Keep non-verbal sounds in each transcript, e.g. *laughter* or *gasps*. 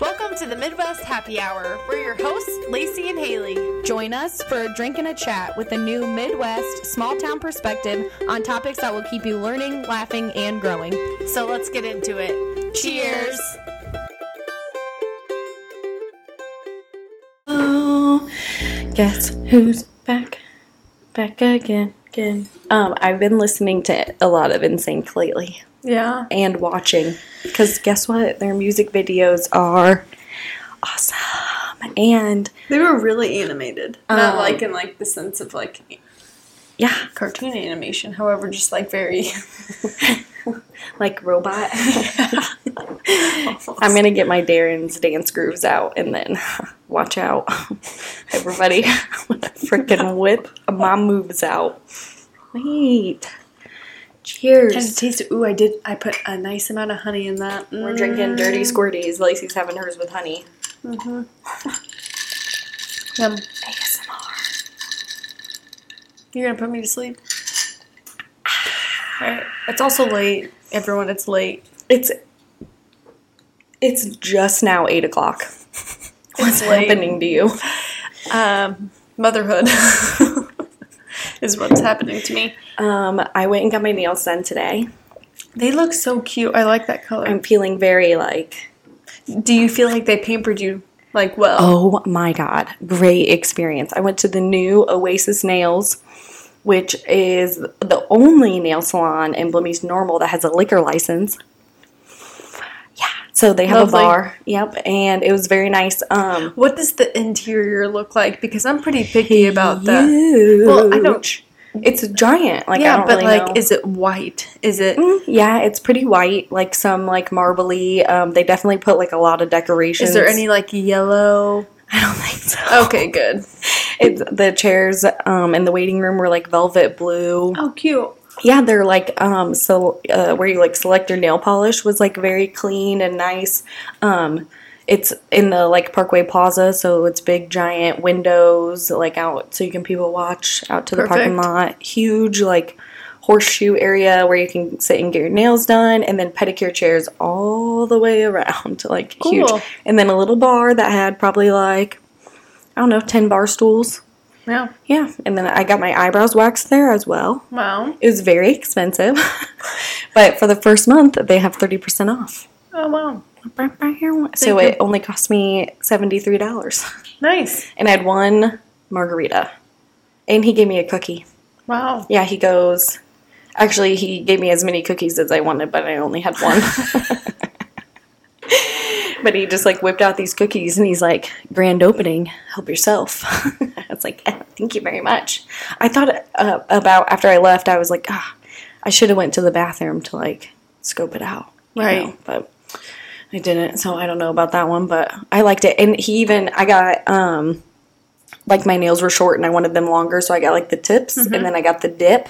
Welcome to the Midwest Happy Hour. We're your hosts, Lacey and Haley. Join us for a drink and a chat with a new Midwest small town perspective on topics that will keep you learning, laughing, and growing. So let's get into it. Cheers. Oh, guess who's back? Back again, again. Um, I've been listening to a lot of NSYNC lately Yeah. and watching because guess what? Their music videos are awesome. And They were really animated. Not Um, like in like the sense of like yeah, cartoon animation, however, just like very *laughs* like robot. *laughs* I'm gonna get my Darren's dance grooves out and then watch out, everybody. *laughs* Freaking whip my moves out. Wait. Cheers. kind of taste it. Ooh, I did. I put a nice amount of honey in that. We're drinking dirty squirties. Lacey's having hers with honey. *laughs* Yum. ASMR. You're gonna put me to sleep. *sighs* Alright. It's also late. Everyone, it's late. It's it's just now eight o'clock. What's happening to you? Um, motherhood *laughs* is what's happening to me. Um, I went and got my nails done today. They look so cute. I like that color. I'm feeling very like Do you feel like they pampered you like well? oh my god, great experience. I went to the new Oasis Nails, which is the only nail salon in Bloomington Normal that has a liquor license. So they have Lovely. a bar. Yep, and it was very nice. Um, What does the interior look like? Because I'm pretty picky about that. Huge. Well, I don't. It's giant. Like I yeah, don't but really like, know. is it white? Is it? Mm, yeah, it's pretty white. Like some like marbly. Um, they definitely put like a lot of decorations. Is there any like yellow? *laughs* I don't think so. Okay, good. It's the chairs um in the waiting room were like velvet blue. Oh, cute. Yeah, they're like um so uh, where you like select your nail polish was like very clean and nice. Um it's in the like Parkway Plaza, so it's big giant windows like out so you can people watch out to the parking lot. Huge like horseshoe area where you can sit and get your nails done and then pedicure chairs all the way around *laughs* like huge. And then a little bar that had probably like I don't know, 10 bar stools. Yeah. Yeah, and then I got my eyebrows waxed there as well. Wow. It was very expensive, *laughs* but for the first month they have thirty percent off. Oh wow. So it only cost me seventy three dollars, Nice. and I had one margarita, and he gave me a cookie. Wow. Yeah, he goes. Actually, he gave me as many cookies as I wanted, but I only had one. *laughs* *laughs* but he just like whipped out these cookies, and he's like, "Grand opening, help yourself." *laughs* I was like, "Eh, "Thank you very much." I thought uh, about after I left, I was like, "Ah, I should have went to the bathroom to like scope it out." Right. know, but I didn't, so I don't know about that one. But I liked it, and he even I got um like my nails were short and I wanted them longer, so I got like the tips, and then I got the dip,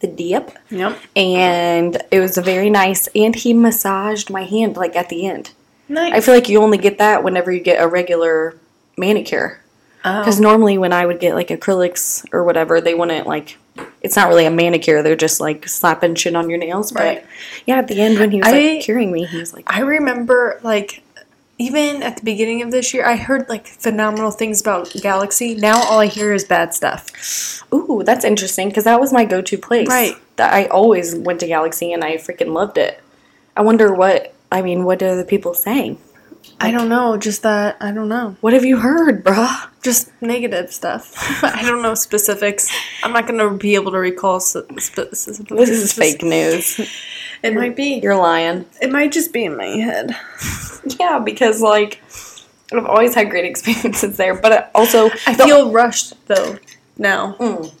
the dip, Yep. and it was a very nice. And he massaged my hand like at the end. Nice. I feel like you only get that whenever you get a regular manicure. Because oh. normally when I would get like acrylics or whatever, they wouldn't like. It's not really a manicure; they're just like slapping shit on your nails. But Right. yeah, at the end when he was I- like curing me, he was like, I remember like even at the beginning of this year, I heard like phenomenal things about Galaxy. Now all I hear is bad stuff. "Ooh, that's interesting," because that was my go-to place. Right. That I always went to Galaxy and I freaking loved it. I wonder what I mean. What are the people saying? I don't know. Just that I don't know. What have you heard, bruh? Just negative stuff. *laughs* I don't know specifics. I'm not gonna be able to recall. specifics. *laughs* This is fake news. It might be. You're lying. It might just be in my head. *laughs* Yeah, because like I've always had great experiences there, but also I feel rushed though now. Mm.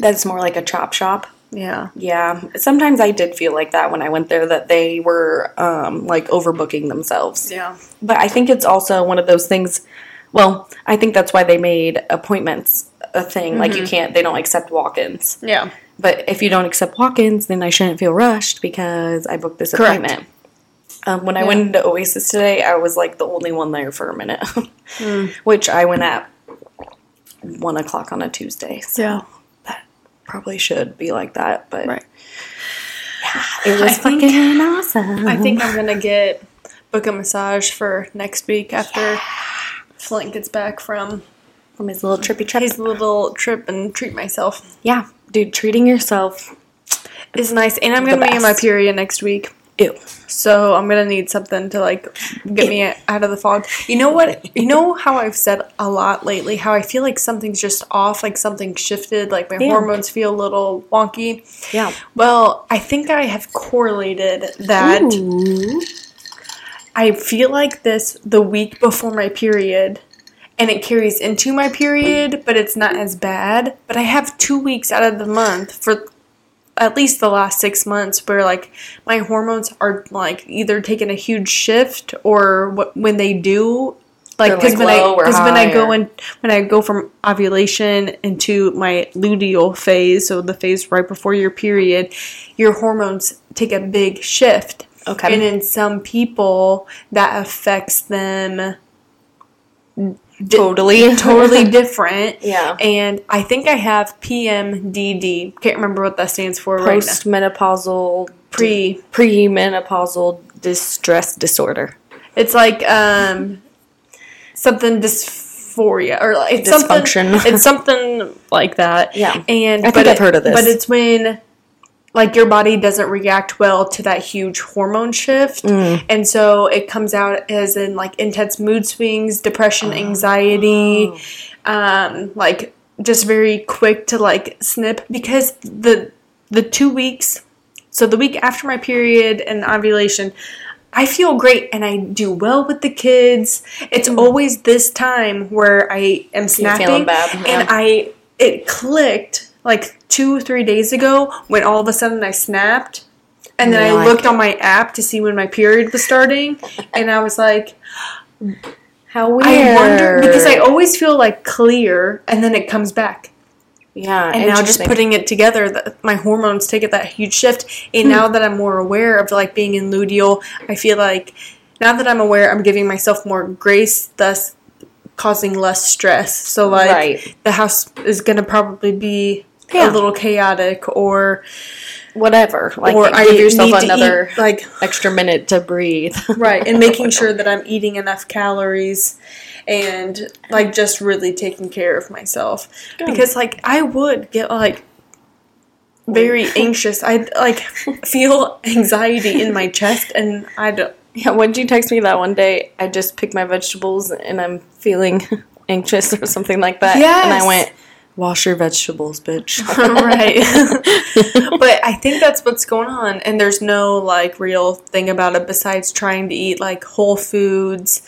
that's more like a chop shop. Yeah. Yeah, sometimes I did feel like that when I went there that they were um, like overbooking themselves. Yeah. But I think it's also one of those things. Well, I think that's why they made appointments a thing. Like you can't, they don't accept walk-ins. Yeah. But if you don't accept walk-ins, then I shouldn't feel rushed because I booked this Correct. appointment. Um, when I went into Oasis today, I was like the only one there for a minute, *laughs* which I went at one o'clock on a Tuesday. So Yeah. Probably should be like that, but Right. it was I think- fucking awesome. I think I'm gonna get book a massage for next week after Flint gets back from From his little trippy trip. his little trip and treat myself. yeah, dude, treating yourself. is nice, and I'm gonna be in my period next week. Ew. So I'm gonna need something to like get me out of the fog. You know what? You know how I've said a lot lately. How I feel like something's just off, like something shifted, like my Yeah. hormones feel a little wonky. Yeah. Well, I think I have correlated that. Ooh. I feel like this the week before my period, and it carries into my period, but it's not as bad. But I have two weeks out of the month for at least the last six months where like my hormones are like either taking a huge shift or when they do. Like because like, when I because when I go or- in when I go from ovulation into my luteal phase, so the phase right before your period, your hormones take a big shift. Okay. And in some people, that affects them di- Totally. totally *laughs* different. Yeah. And I think I have PMDD. Can't remember what that stands for right now. Postmenopausal Pre. premenopausal distress disorder. It's like um something dysphoria or like it's Dysfunction. something. It's something like that. Yeah. And I think but I've it- heard of this. But it's when like your body doesn't react well to that huge hormone shift Mm. and so it comes out as in like intense mood swings depression anxiety Oh. um like just very quick to like snip because the the two weeks so the week after my period and ovulation I feel great and I do well with the kids. It's always this time where I am snapping feeling bad, and yeah. I it clicked like two or three days ago when all of a sudden I snapped. And then And I looked on my app to see when my period was starting, and I was like, How weird. I wonder because I always feel like clear, and then it comes back. yeah, And now just putting it together, that my hormones take it that huge shift. And now that I'm more aware of like being in luteal, I feel like now that I'm aware, I'm giving myself more grace, thus causing less stress. So like Right. the house is gonna probably be Yeah. a little chaotic, or whatever. Like or give I yourself need to another eat, like extra minute to breathe. *laughs* right, and making sure that I'm eating enough calories. And like just really taking care of myself because like I would get like very *laughs* anxious. I like feel anxiety in my chest, and I don't. Yeah, when you text me that one day? I just picked my vegetables and I'm feeling *laughs* anxious or something like that. And I went, wash your vegetables, bitch. *laughs* right. *laughs* but I think that's what's going on, and there's no like real thing about it besides trying to eat like whole foods,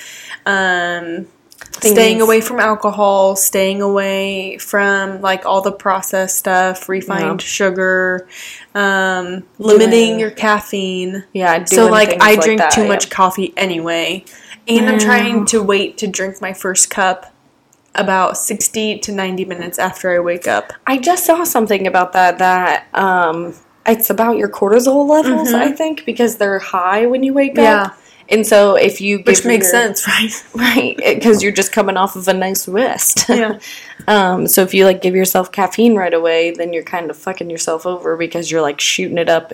um, staying away from alcohol, staying away from like all the processed stuff, refined Yeah. sugar, um, limiting Doing- your caffeine. yeah, So like I drink that, too yeah. much coffee anyway, and I'm trying to wait to drink my first cup about 60 to 90 minutes after I wake up. I just saw something about that that um it's about your cortisol levels, I think, because they're high when you wake Mm-hmm. Yeah. up. And so if you give Which makes your- sense, right? *laughs* Right, because you're just coming off of a nice rest. Yeah. *laughs* um, so if you like give yourself caffeine right away, then you're kind of fucking yourself over because you're like shooting it up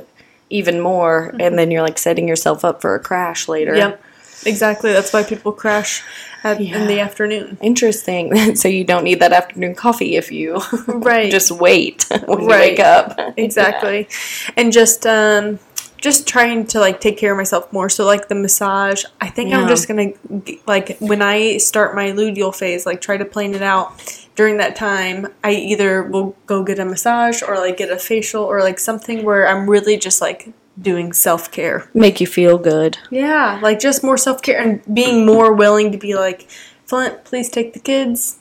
even more, and then you're like setting yourself up for a crash later. Yep. Exactly. That's why people crash at, Yeah. in the afternoon. Interesting. *laughs* so you don't need that afternoon coffee if you *laughs* Right. just wait *laughs* when you wake up. Exactly. And just um just trying to like take care of myself more. So like the massage, I think I'm just gonna like when I start my luteal phase, like try to plan it out. During that time, I either will go get a massage or like get a facial or like something where I'm really just like doing self care. Make you feel good. Yeah, like just more self care and being more willing to be like, Flint, please take the kids.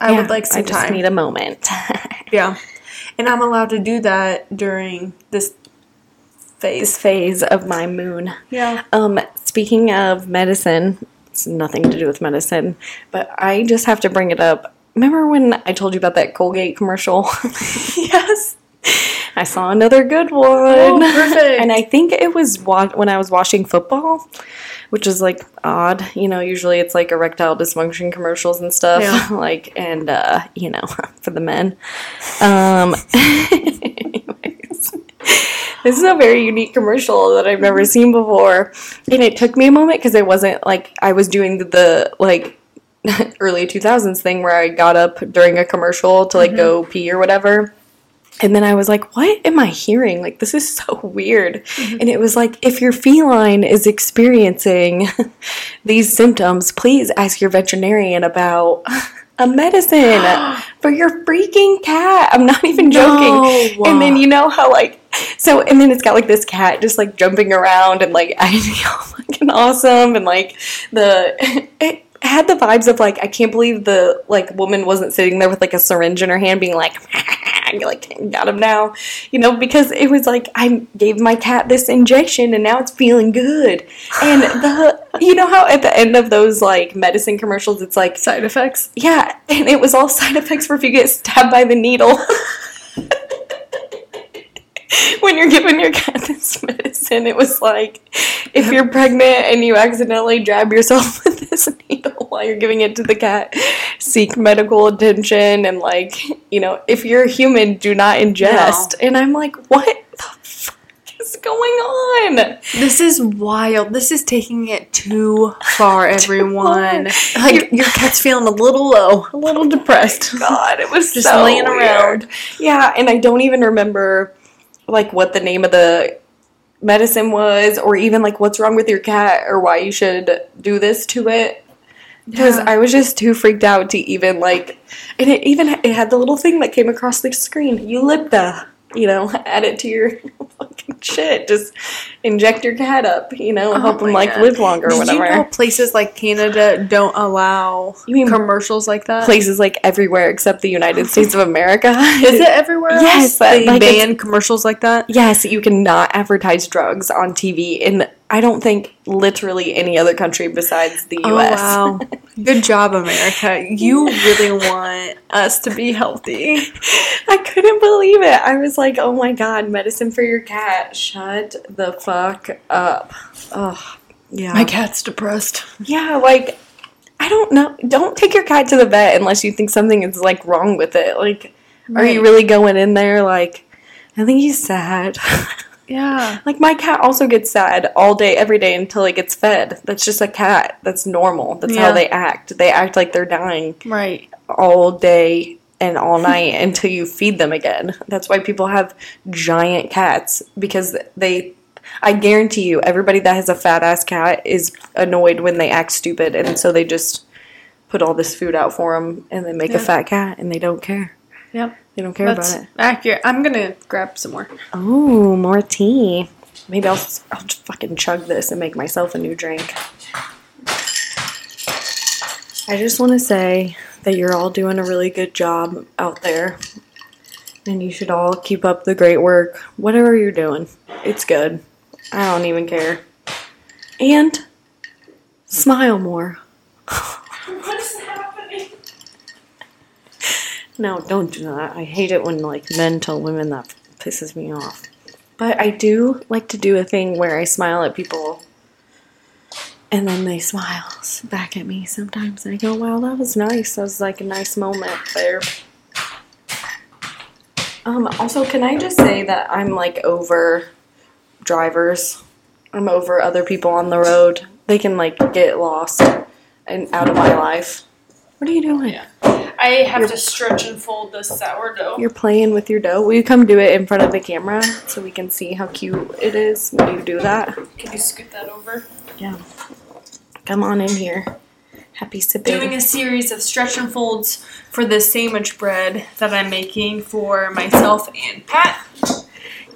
I Yeah, would like some I just time. need a moment. *laughs* yeah, and I'm allowed to do that during this phase. this phase of my moon. Yeah. Um, speaking of medicine, it's nothing to do with medicine, but I just have to bring it up. Remember when I told you about that Colgate commercial? *laughs* *laughs* yes. I saw another good one. Oh, perfect. and I think it was wa- when I was watching football, which is like odd. You know, usually it's like erectile dysfunction commercials and stuff. Yeah. *laughs* like, and, uh, you know, *laughs* for the men. Um, anyways, *laughs* this is a very unique commercial that I've never seen before. And it took me a moment because it wasn't like I was doing the, the like early 2000s thing where I got up during a commercial to like go pee or whatever. And then I was like, what am I hearing? Like, this is *laughs* so weird. Mm-hmm. And it was like, if your feline is experiencing *laughs* these symptoms, please ask your veterinarian about *laughs* a medicine *gasps* for your freaking cat. I'm not even joking. No. And then you know how, like, so, and then it's got like this cat just like jumping around and like acting all fucking awesome. And like, the, it had the vibes of like, I can't believe the like woman wasn't sitting there with like a syringe in her hand being like, like got him now, you know, because it was like I gave my cat this injection and now it's feeling good. And the you know how at the end of those like medicine commercials it's like Side effects. yeah, and it was all side effects for if you get stabbed by the needle. *laughs* *laughs* when you're giving your cat this *laughs* medicine, it was like if you're pregnant and you accidentally jab yourself *laughs* with this needle while you're giving it to the cat, seek medical attention and like, you know, if you're a human, do not ingest. And I'm like, what the fuck is going on? This is wild. This is taking it too far, everyone. Like your cat's feeling a little low, a little depressed. God, it was Just so laying weird. around. Yeah, and I don't even remember like what the name of the medicine was or even like what's wrong with your cat or why you should do this to it because Yeah. I was just too freaked out to even like and it even it had the little thing that came across the screen Eulipta you know *laughs* add it to your fucking shit just inject your cat up you know Oh help them like God. live longer or whatever you know places like Canada don't allow You mean- commercials like that? places like everywhere except the United States of America *laughs* Is it everywhere? Yes, else? they like, ban commercials like that. Yes, you cannot advertise drugs on TV in I don't think literally any other country besides the Oh US. wow! *laughs* Good job, America. You really want us to be healthy. *laughs* I couldn't believe it. I was like, "Oh my god, medicine for your cat. Shut the fuck up." Oh, yeah. My cat's depressed. yeah, like I don't know. Don't take your cat to the vet unless you think something is like wrong with it. Like are you really going in there like I think he's sad. *laughs* Yeah. Like my cat also gets sad all day, every day until it gets fed. That's just a cat. That's normal. That's how they act. They act like they're dying Right. all day and all night *laughs* until you feed them again. That's why people have giant cats because they. I guarantee you, everybody that has a fat ass cat is annoyed when they act stupid, and so they just put all this food out for them and they make Yeah. a fat cat, and they don't care. Yep. They don't care That's about it. accurate. I'm gonna grab some more. Oh, more tea. Maybe I'll, s- I'll just fucking chug this and make myself a new drink. I just want to say that you're all doing a really good job out there. And you should all keep up the great work. Whatever you're doing, it's good. I don't even care. And smile more. *laughs* No, don't do that. I hate it when like men tell women that pisses me off. But I do like to do a thing where I smile at people and then they smile back at me sometimes. And I go, wow, that was nice. That was like a nice moment there. Um, also, can I just say that I'm like over drivers? I'm over other people on the road. They can like get lost and out of my life. What are you doing? I have You're- to stretch and fold this sourdough. You're playing with your dough. Will you come do it in front of the camera so we can see how cute it is when you do that? Can you scoot that over? Yeah. Come on in here. Happy sipping. Doing a series of stretch and folds for the sandwich bread that I'm making for myself and Pat.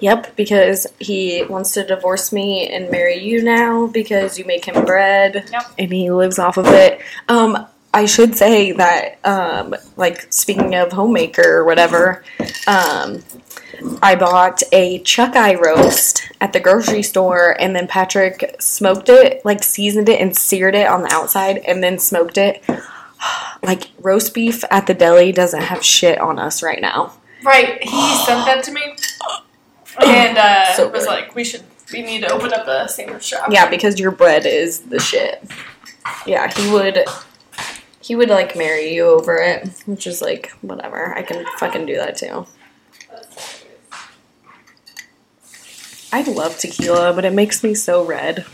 Yep, because he wants to divorce me and marry you now because you make him bread Yep. and he lives off of it. Um, I should say that, um, like speaking of homemaker or whatever, um, I bought a chuck eye roast at the grocery store and then Patrick smoked it, like seasoned it and seared it on the outside and then smoked it. *sighs* Like roast beef at the deli doesn't have shit on us right now. Right, he sent that to me, *sighs* and uh, So was like, "We should, we need to open up a sandwich shop." Yeah, because your bread is the shit. Yeah, he would he would like marry you over it, which is like whatever. I can fucking do that too. I love tequila, but it makes me so red.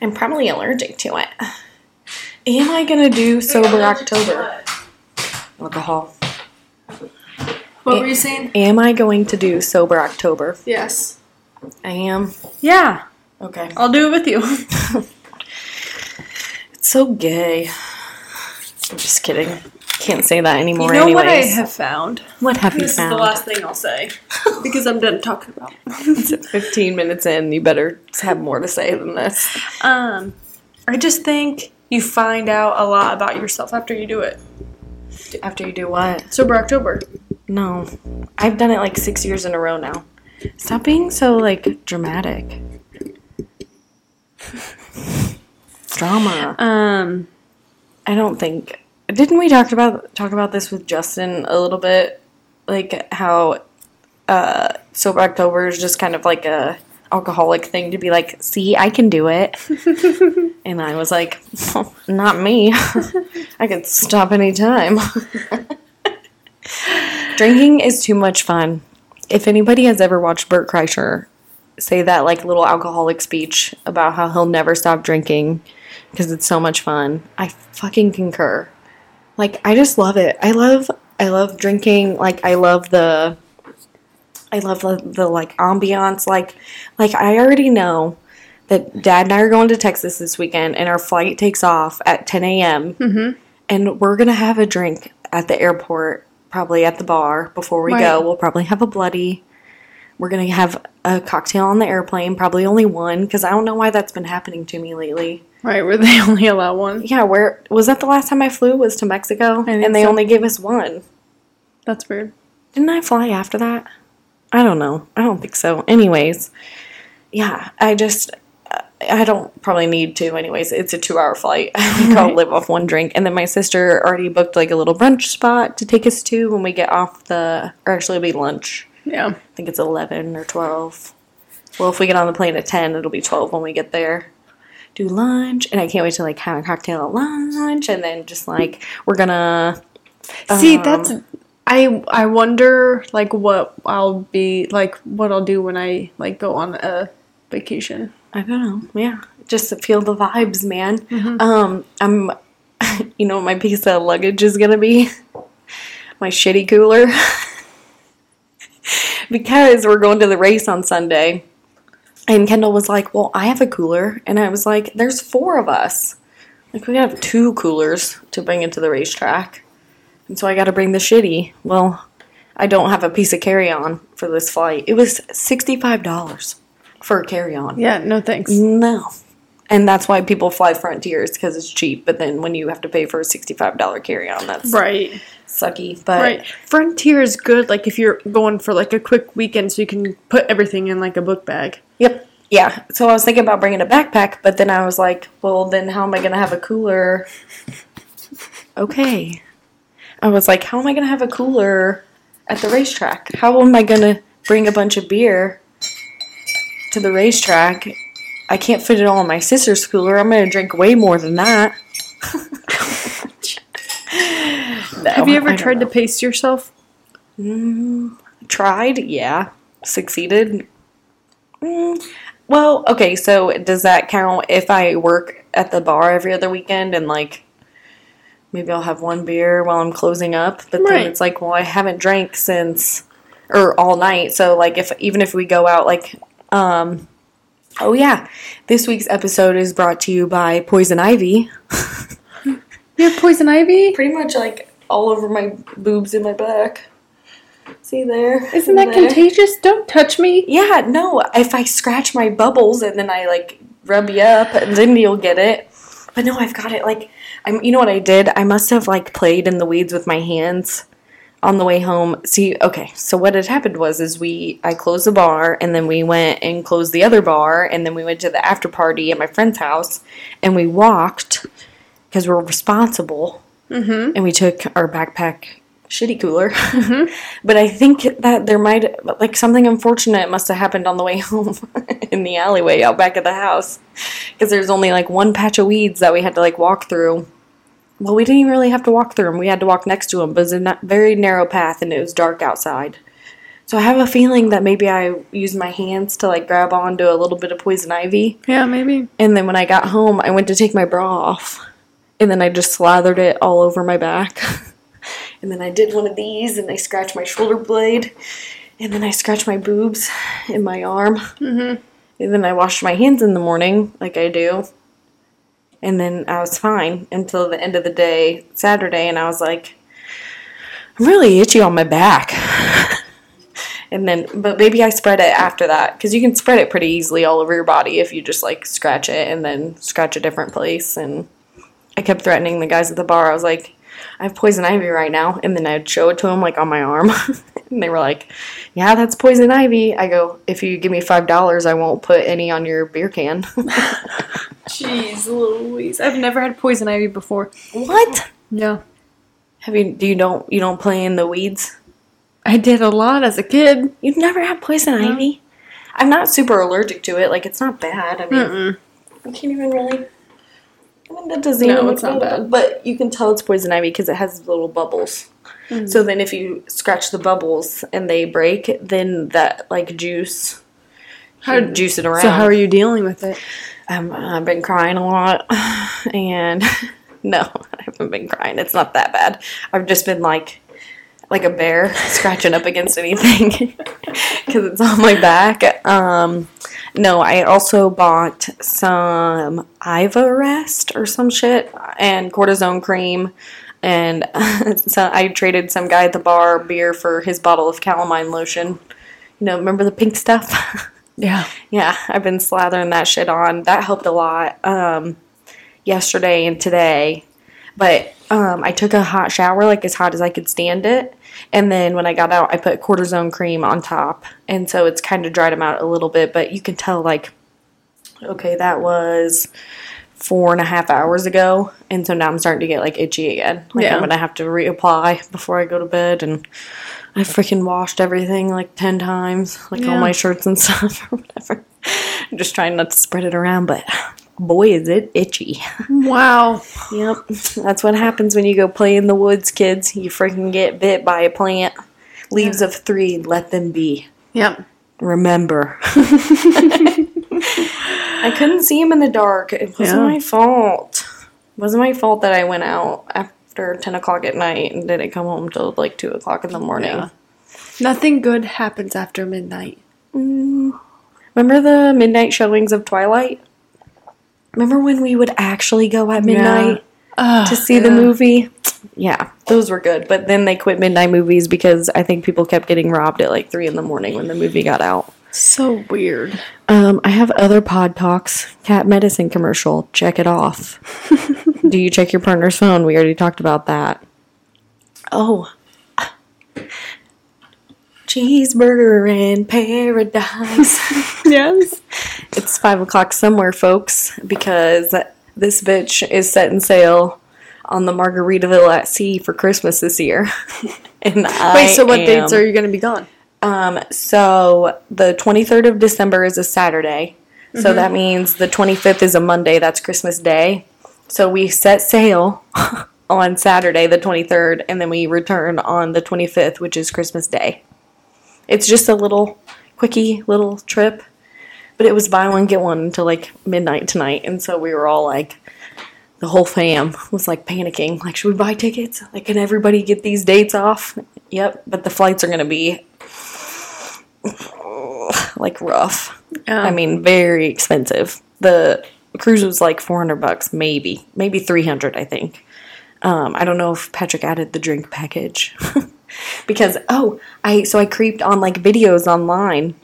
I'm probably allergic to it. Am I gonna do sober October? Alcohol. What were you saying? Am I going to do sober October? Yes. I am. Yeah, Okay. I'll do it with you. *laughs* It's so gay. I'm just kidding. Can't say that anymore. You know anyways. what I have found? What have you This is the last thing I'll say because I'm done talking about. It's *laughs* 15 minutes in. You better have more to say than this. Um, I just think you find out a lot about yourself after you do it. After you do what? Sober October. No. I've done it like six years in a row now. Stop being so like dramatic. *laughs* Drama. Um, I don't think. Didn't we talk about talk about this with Justin a little bit? Like how uh, sober October is just kind of like a alcoholic thing to be like, see, I can do it. *laughs* and I was like, not me. *laughs* I could stop anytime. *laughs* Drinking is too much fun. If anybody has ever watched Bert Kreischer say that like little alcoholic speech about how he'll never stop drinking because it's so much fun, I fucking concur. Like I just love it. I love I love drinking. Like I love the I love the, the like ambiance. Like like I already know that Dad and I are going to Texas this weekend, and our flight takes off at 10 a.m. Mm-hmm. And we're gonna have a drink at the airport, probably at the bar before we Right. go. We'll probably have a bloody. We're gonna have a cocktail on the airplane, probably only one, because I don't know why that's been happening to me lately. Right, where they *laughs* only allow one. Yeah, where was that the last time I flew? Was to Mexico, and they so. only gave us one. That's weird. Didn't I fly after that? I don't know. I don't think so. Anyways, yeah, I just I don't probably need to. Anyways, it's a two-hour flight. *laughs* I'll live off one drink, and then my sister already booked like a little brunch spot to take us to when we get off the. Or actually, it'll be lunch. Yeah. I think it's eleven or twelve. Well, if we get on the plane at ten, it'll be twelve when we get there. Do lunch, and I can't wait to like have a cocktail at lunch, and then just like we're gonna. See, um, that's I I wonder like what I'll be like what I'll do when I like go on a vacation. I don't know. Yeah, just to feel the vibes, man. Um, I'm, *laughs* you know, what my piece of luggage is gonna be my shitty cooler *laughs* because we're going to the race on Sunday. And Kendall was like, "Well, I have a cooler," and I was like, "There's four of us. Like, we have two coolers to bring into the racetrack, and so I got to bring the shitty." Well, I don't have a piece of carry-on for this flight. It was sixty-five dollars for a carry-on. Yeah, no thanks. No. And that's why people fly Frontiers because it's cheap. But then when you have to pay for a sixty-five dollar carry-on, that's Right. sucky. But Right. Frontier is good like if you're going for like a quick weekend so you can put everything in like a book bag. Yep, yeah. So I was thinking about bringing a backpack, but then I was like, well, then how am I gonna have a cooler? Okay. I was like, how am I gonna have a cooler at the racetrack? How am I gonna bring a bunch of beer to the racetrack? I can't fit it all in my sister's cooler. I'm gonna drink way more than that. *laughs* Have you ever tried to pace yourself? Mm, tried yeah succeeded Mm, well okay so does that count if i work at the bar every other weekend and like maybe i'll have one beer while i'm closing up but Right. then it's like well i haven't drank since or all night so like if even if we go out like um oh yeah this week's episode is brought to you by poison ivy *laughs* You have poison ivy? pretty much like all over my boobs and my back see there Isn't that There. contagious? Don't touch me. Yeah, no. If I scratch my bubbles and then I like rub you up, and then you'll get it. But no, I've got it. Like, I'm. You know what I did? I must have like played in the weeds with my hands on the way home. See, okay. So what had happened was, is we I closed the bar, and then we went and closed the other bar, and then we went to the after party at my friend's house, and we walked because we're responsible, mm-hmm. and we took our backpack shitty cooler. Mm-hmm. *laughs* but I think that there might like something unfortunate must have happened on the way *laughs* home in the alleyway out back of the house because there's only like one patch of weeds that we had to like walk through. Well, we didn't even really have to walk through them. We had to walk next to them, but it was a very narrow path and it was dark outside. So So I have a feeling that maybe I used my hands to like grab onto a little bit of poison ivy. Yeah, maybe. And then when I got home, I went to take my bra off. And then I just slathered it all over my back. *laughs* and then I did one of these and I scratched my shoulder blade. And then I scratched my boobs and my arm. Mm-hmm. And then I washed my hands in the morning, like I do. And then I was fine until the end of the day, Saturday, and I was like, I'm really itchy on my back. *laughs* and then, but maybe I spread it after that because you can spread it pretty easily all over your body if you just like scratch it and then scratch a different place. And I kept threatening the guys at the bar. I was like, I have poison ivy right now. And then I'd show it to them like on my arm. *laughs* and they were like, Yeah, that's poison ivy. I go, If you give me $5, I won't put any on your beer can. *laughs* Jeez Louise. I've never had poison ivy before. what? No. Have you, do you don't, you don't play in the weeds? I did a lot as a kid. You've never had poison ivy? I'm not super allergic to it. Like, it's not bad. I mean, I can't even really. I mean, that doesn't No, even it's not bad. But you can tell it's poison ivy because it has little bubbles. Mm. So then, if you scratch the bubbles and they break, then that like juice, How- how juice it around. So how are you dealing with it? Um, I've been crying a lot, *laughs* and *laughs* no, I haven't been crying. It's not that bad. I've just been like, like a bear *laughs* scratching up against anything because it's on my back. Um, no, I also bought some Ivarest or some shit and cortisone cream. And *laughs* so I traded some guy at the bar beer for his bottle of calamine lotion. You know, remember the pink stuff? *laughs* Yeah. Yeah, I've been slathering that shit on. That helped a lot um, yesterday and today. But um, I took a hot shower, like as hot as I could stand it. And then when I got out, I put cortisone cream on top. And so it's kind of dried them out a little bit. But you can tell, like, okay, that was four and a half hours ago. And so now I'm starting to get, like, itchy again. Like, Yeah. I'm going to have to reapply before I go to bed. And I freaking washed everything like 10 times, like all my shirts and *laughs* stuff or whatever. I'm just trying not to spread it around, but boy, is it itchy. *laughs* Wow. Yep. That's what happens when you go play in the woods, kids. You freaking get bit by a plant. Leaves of three, let them be. Yep. Remember. *laughs* I couldn't see him in the dark. It wasn't Yeah. my fault. It wasn't my fault that I went out after 10 o'clock at night and didn't come home till like 2 o'clock in the morning. Yeah. Nothing good happens after midnight. Mm. Remember the midnight showings of Twilight? Remember when we would actually go at midnight Ugh, to see the movie? Yeah, those were good. But then they quit midnight movies because I think people kept getting robbed at like 3 in the morning when the movie got out. So weird. Um, I have other pod talks. Cat medicine commercial. Check it off. *laughs* Do you check your partner's phone? We already talked about that. Oh. Cheeseburger in paradise. *laughs* Yes. It's five o'clock somewhere, folks, because this bitch is setting sail on the Margaritaville at sea for Christmas this year. *laughs* and I Wait, so what am- dates are you going to be gone? Um, so the 23rd of December is a Saturday. So that means the 25th is a Monday. That's Christmas Day. So we set sail *laughs* on Saturday, the 23rd, and then we return on the 25th, which is Christmas Day. It's just a little quickie little trip, but it was buy one get one until like midnight tonight, and so we were all like, the whole fam was like panicking, like, should we buy tickets? Like, can everybody get these dates off? Yep, but the flights are gonna be like rough. I mean, very expensive. The cruise was like 400 bucks, maybe, maybe 300, I think. Um, I don't know if Patrick added the drink package *laughs* because oh, I so I creeped on like videos online,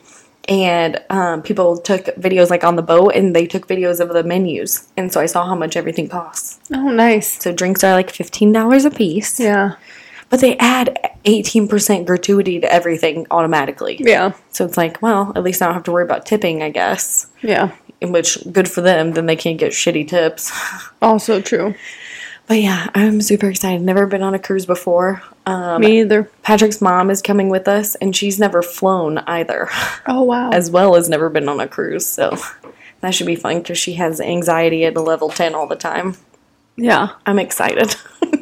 and um, people took videos like on the boat, and they took videos of the menus, and so I saw how much everything costs. Oh, nice. So drinks are like fifteen dollars a piece, Yeah. but they add eighteen percent gratuity to everything automatically. Yeah. So it's like, well, at least I don't have to worry about tipping, I guess. Yeah. Which, good for them, then they can't get shitty tips. *laughs* Also true. But yeah, I'm super excited. Never been on a cruise before. Um, Me either. Patrick's mom is coming with us, and she's never flown either, Oh, wow. *laughs* as well as never been on a cruise. So that should be fun because she has anxiety at a level 10 all the time. yeah. I'm excited. *laughs*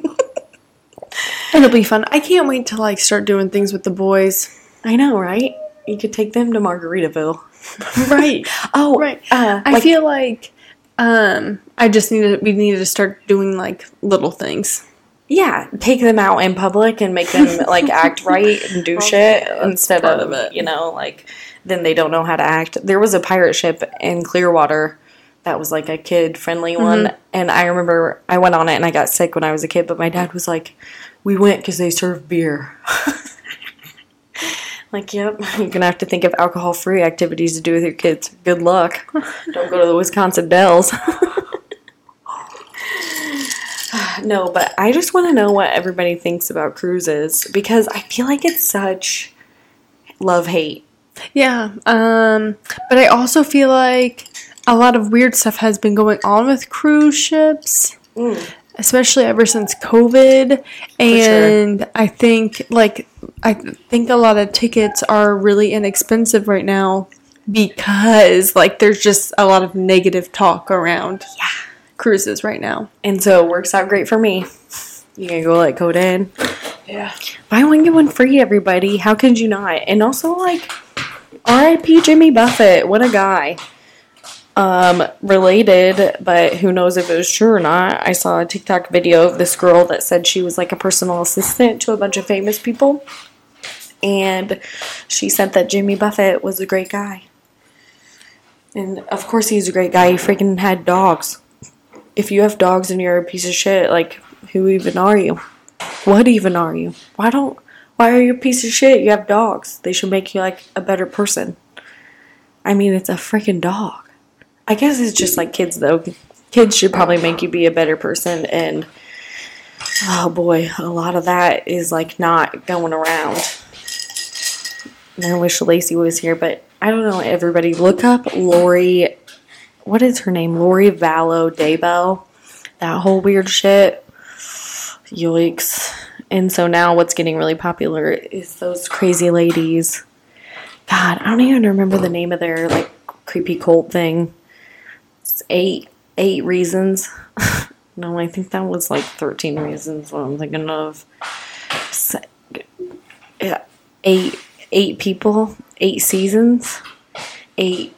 It'll be fun. I can't wait to like start doing things with the boys. I know, right? You could take them to Margaritaville. *laughs* Right. Oh, Right. Uh, I like- feel like um I just needed we needed to start doing like little things. yeah, take them out in public and make them *laughs* like act right and do shit yeah, instead of, of it. you know, like then they don't know how to act. There was a pirate ship in Clearwater that was like a kid friendly Mm-hmm. one, and I remember I went on it and I got sick when I was a kid, but my dad was like, "We went because they serve beer." *laughs* Like, yep, *laughs* you're gonna have to think of alcohol free activities to do with your kids. Good luck. *laughs* Don't go to the Wisconsin Dells. *laughs* no, but I just want to know what everybody thinks about cruises because I feel like it's such love hate. Yeah. Um but I also feel like a lot of weird stuff has been going on with cruise ships. Especially ever since COVID, and I think like I think a lot of tickets are really inexpensive right now because like there's just a lot of negative talk around cruises right now. And so it works out great for me. You can go like code in. Yeah. Buy one, get one free, everybody. How could you not? And also, like, R.I.P. Jimmy Buffett. What a guy. Um, related, but who knows if it was true or not. I saw a TikTok video of this girl that said she was like a personal assistant to a bunch of famous people. And she said that Jimmy Buffett was a great guy. And of course, he's a great guy. He freaking had dogs. If you have dogs and you're a piece of shit, like, who even are you? What even are you? Why don't why are you a piece of shit? You have dogs. They should make you like a better person. I mean, it's a freaking dog. I guess it's just like kids though. Kids should probably make you be a better person and oh boy, a lot of that is like not going around. I wish Lacey was here, but I don't know. Everybody, look up Lori. What is her name? Lori Vallow Daybell. That whole weird shit. Yikes. And so now what's getting really popular is those crazy ladies. God, I don't even remember the name of their like creepy cult thing. It's eight eight reasons. *laughs* no, I think that was like thirteen reasons what I'm thinking of. Eight eight people, eight seasons, eight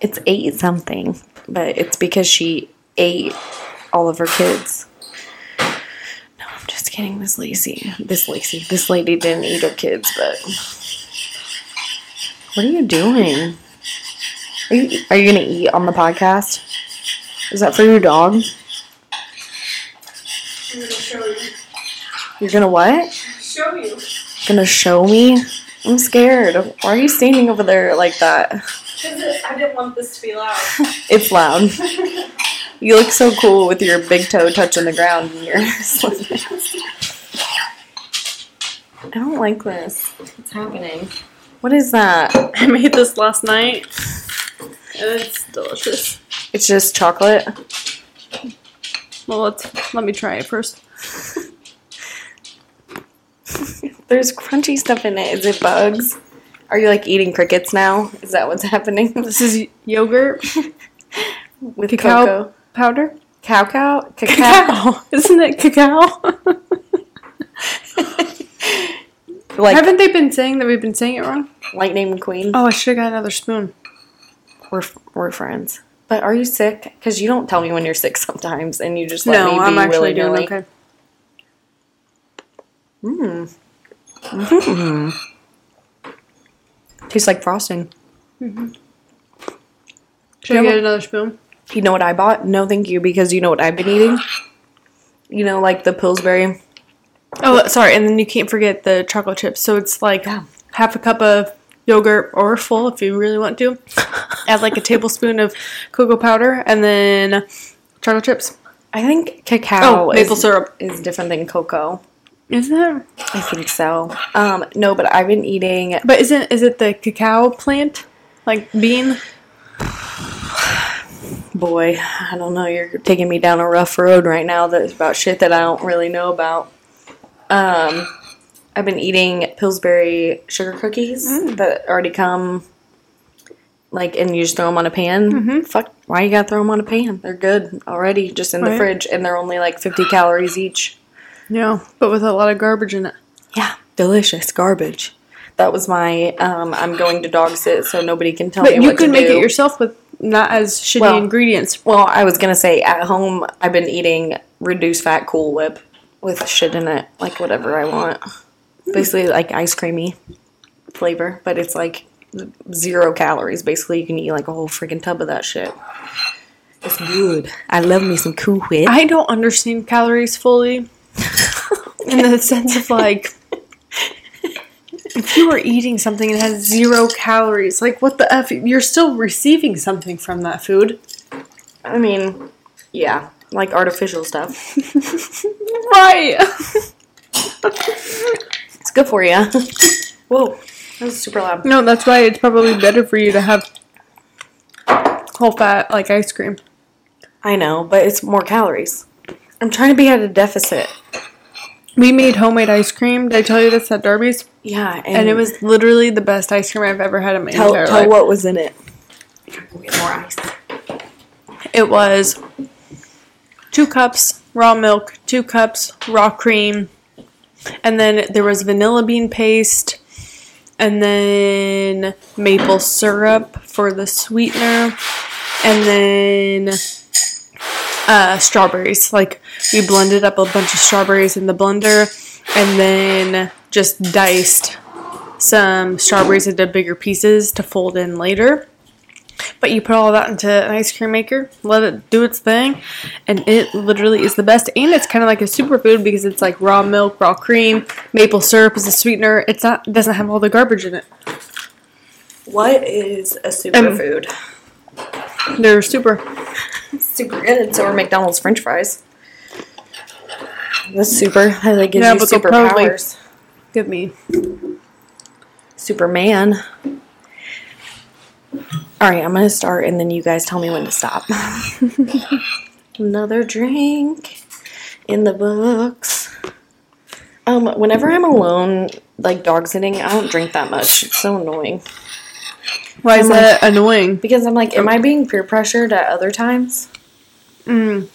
it's eight something. But it's because she ate all of her kids. No, I'm just kidding. This Lacey, this Lacey, this lady didn't eat her kids, but what are you doing? Are you are you gonna eat on the podcast? Is that for your dog? I'm gonna show you. You're gonna what? Show you. Gonna show me? I'm scared. Why are you standing over there like that? Because *laughs* I didn't want this to be loud. *laughs* It's loud. You look so cool with your big toe touching the ground and your *laughs* I don't like this. What's happening? What is that? I made this last night. It's delicious. It's just chocolate. Well, let's let me try it first. *laughs* There's crunchy stuff in it. Is it bugs? Are you like eating crickets now? Is that what's *laughs* happening? This is yogurt *laughs* With cacao cocoa. powder. Cow cow? Cacao. Cacao, isn't it cacao? like Haven't they been saying that we've been saying it wrong? Lightning McQueen. Oh, I should have got another spoon. We're, we're friends. But are you sick? Because you don't tell me when you're sick sometimes, and you just let No, me be I'm actually willy-nilly. doing okay. Tastes like frosting. Mhm. Should I Yeah, get another spoon? You know what I bought? No, thank you, because you know what I've been eating? You know, like the Pillsbury. Oh, sorry, and then you can't forget the chocolate chips. So it's like half a cup of yogurt or full if you really want to. *laughs* Add like a tablespoon of cocoa powder and then chocolate chips. I think cacao Oh, maple is, syrup. is different than cocoa. Is it? I think so. Um, no, but I've been eating But isn't is it the cacao plant? Like bean? *sighs* boy, I don't know, you're taking me down a rough road right now that's about shit that I don't really know about. Um I've been eating Pillsbury sugar cookies that already come like and you just throw them on a pan. Mm-hmm. Fuck, why you gotta throw them on a pan? They're good already, just in the Right. fridge, and they're only like 50 calories each. Yeah, but with a lot of garbage in it. Yeah, delicious garbage. That was my um, I'm going to dog sit so nobody can tell me But you can make do. it yourself with not as shitty Well- ingredients. Well, I was gonna say at home I've been eating reduced fat Cool Whip with shit in it, like whatever I want. Basically, like ice creamy flavor, but it's like zero calories. Basically, you can eat like a whole freaking tub of that shit. It's good. I love me some Cool Whip. I don't understand calories fully. In the sense of like if you are eating something that has zero calories, like what the F you're still receiving something from that food. I mean, yeah, like artificial stuff. *laughs* Right. It's good for you. Whoa, that was super loud. no, that's why it's probably better for you to have whole fat like ice cream. I know, but it's more calories. I'm trying to be at a deficit. We made homemade ice cream. Did I tell you this at Darby's? Yeah, and, And it was literally the best ice cream I've ever had in my tell, entire tell life. what was in it. Get more ice. It was two cups raw milk, two cups raw cream, and then there was vanilla bean paste, and then maple syrup for the sweetener, and then uh, strawberries. Like we blended up a bunch of strawberries in the blender, and then just diced some strawberries into bigger pieces to fold in later. But you put all that into an ice cream maker, let it do its thing, and it literally is the best. And it's kind of like a superfood because it's like raw milk, raw cream, maple syrup is a sweetener. It's not doesn't have all the garbage in it. What is a superfood? They're super. super good. So are McDonald's French fries. That's super. That gives Yeah, you superpowers. Give me. Superman. All right, I'm gonna start, and then you guys tell me when to stop. *laughs* Another drink in the books. Um, whenever I'm alone, like dog sitting, I don't drink that much. It's so annoying Why is I'm like- that annoying? because I'm like, am I being peer pressured at other times? Mm.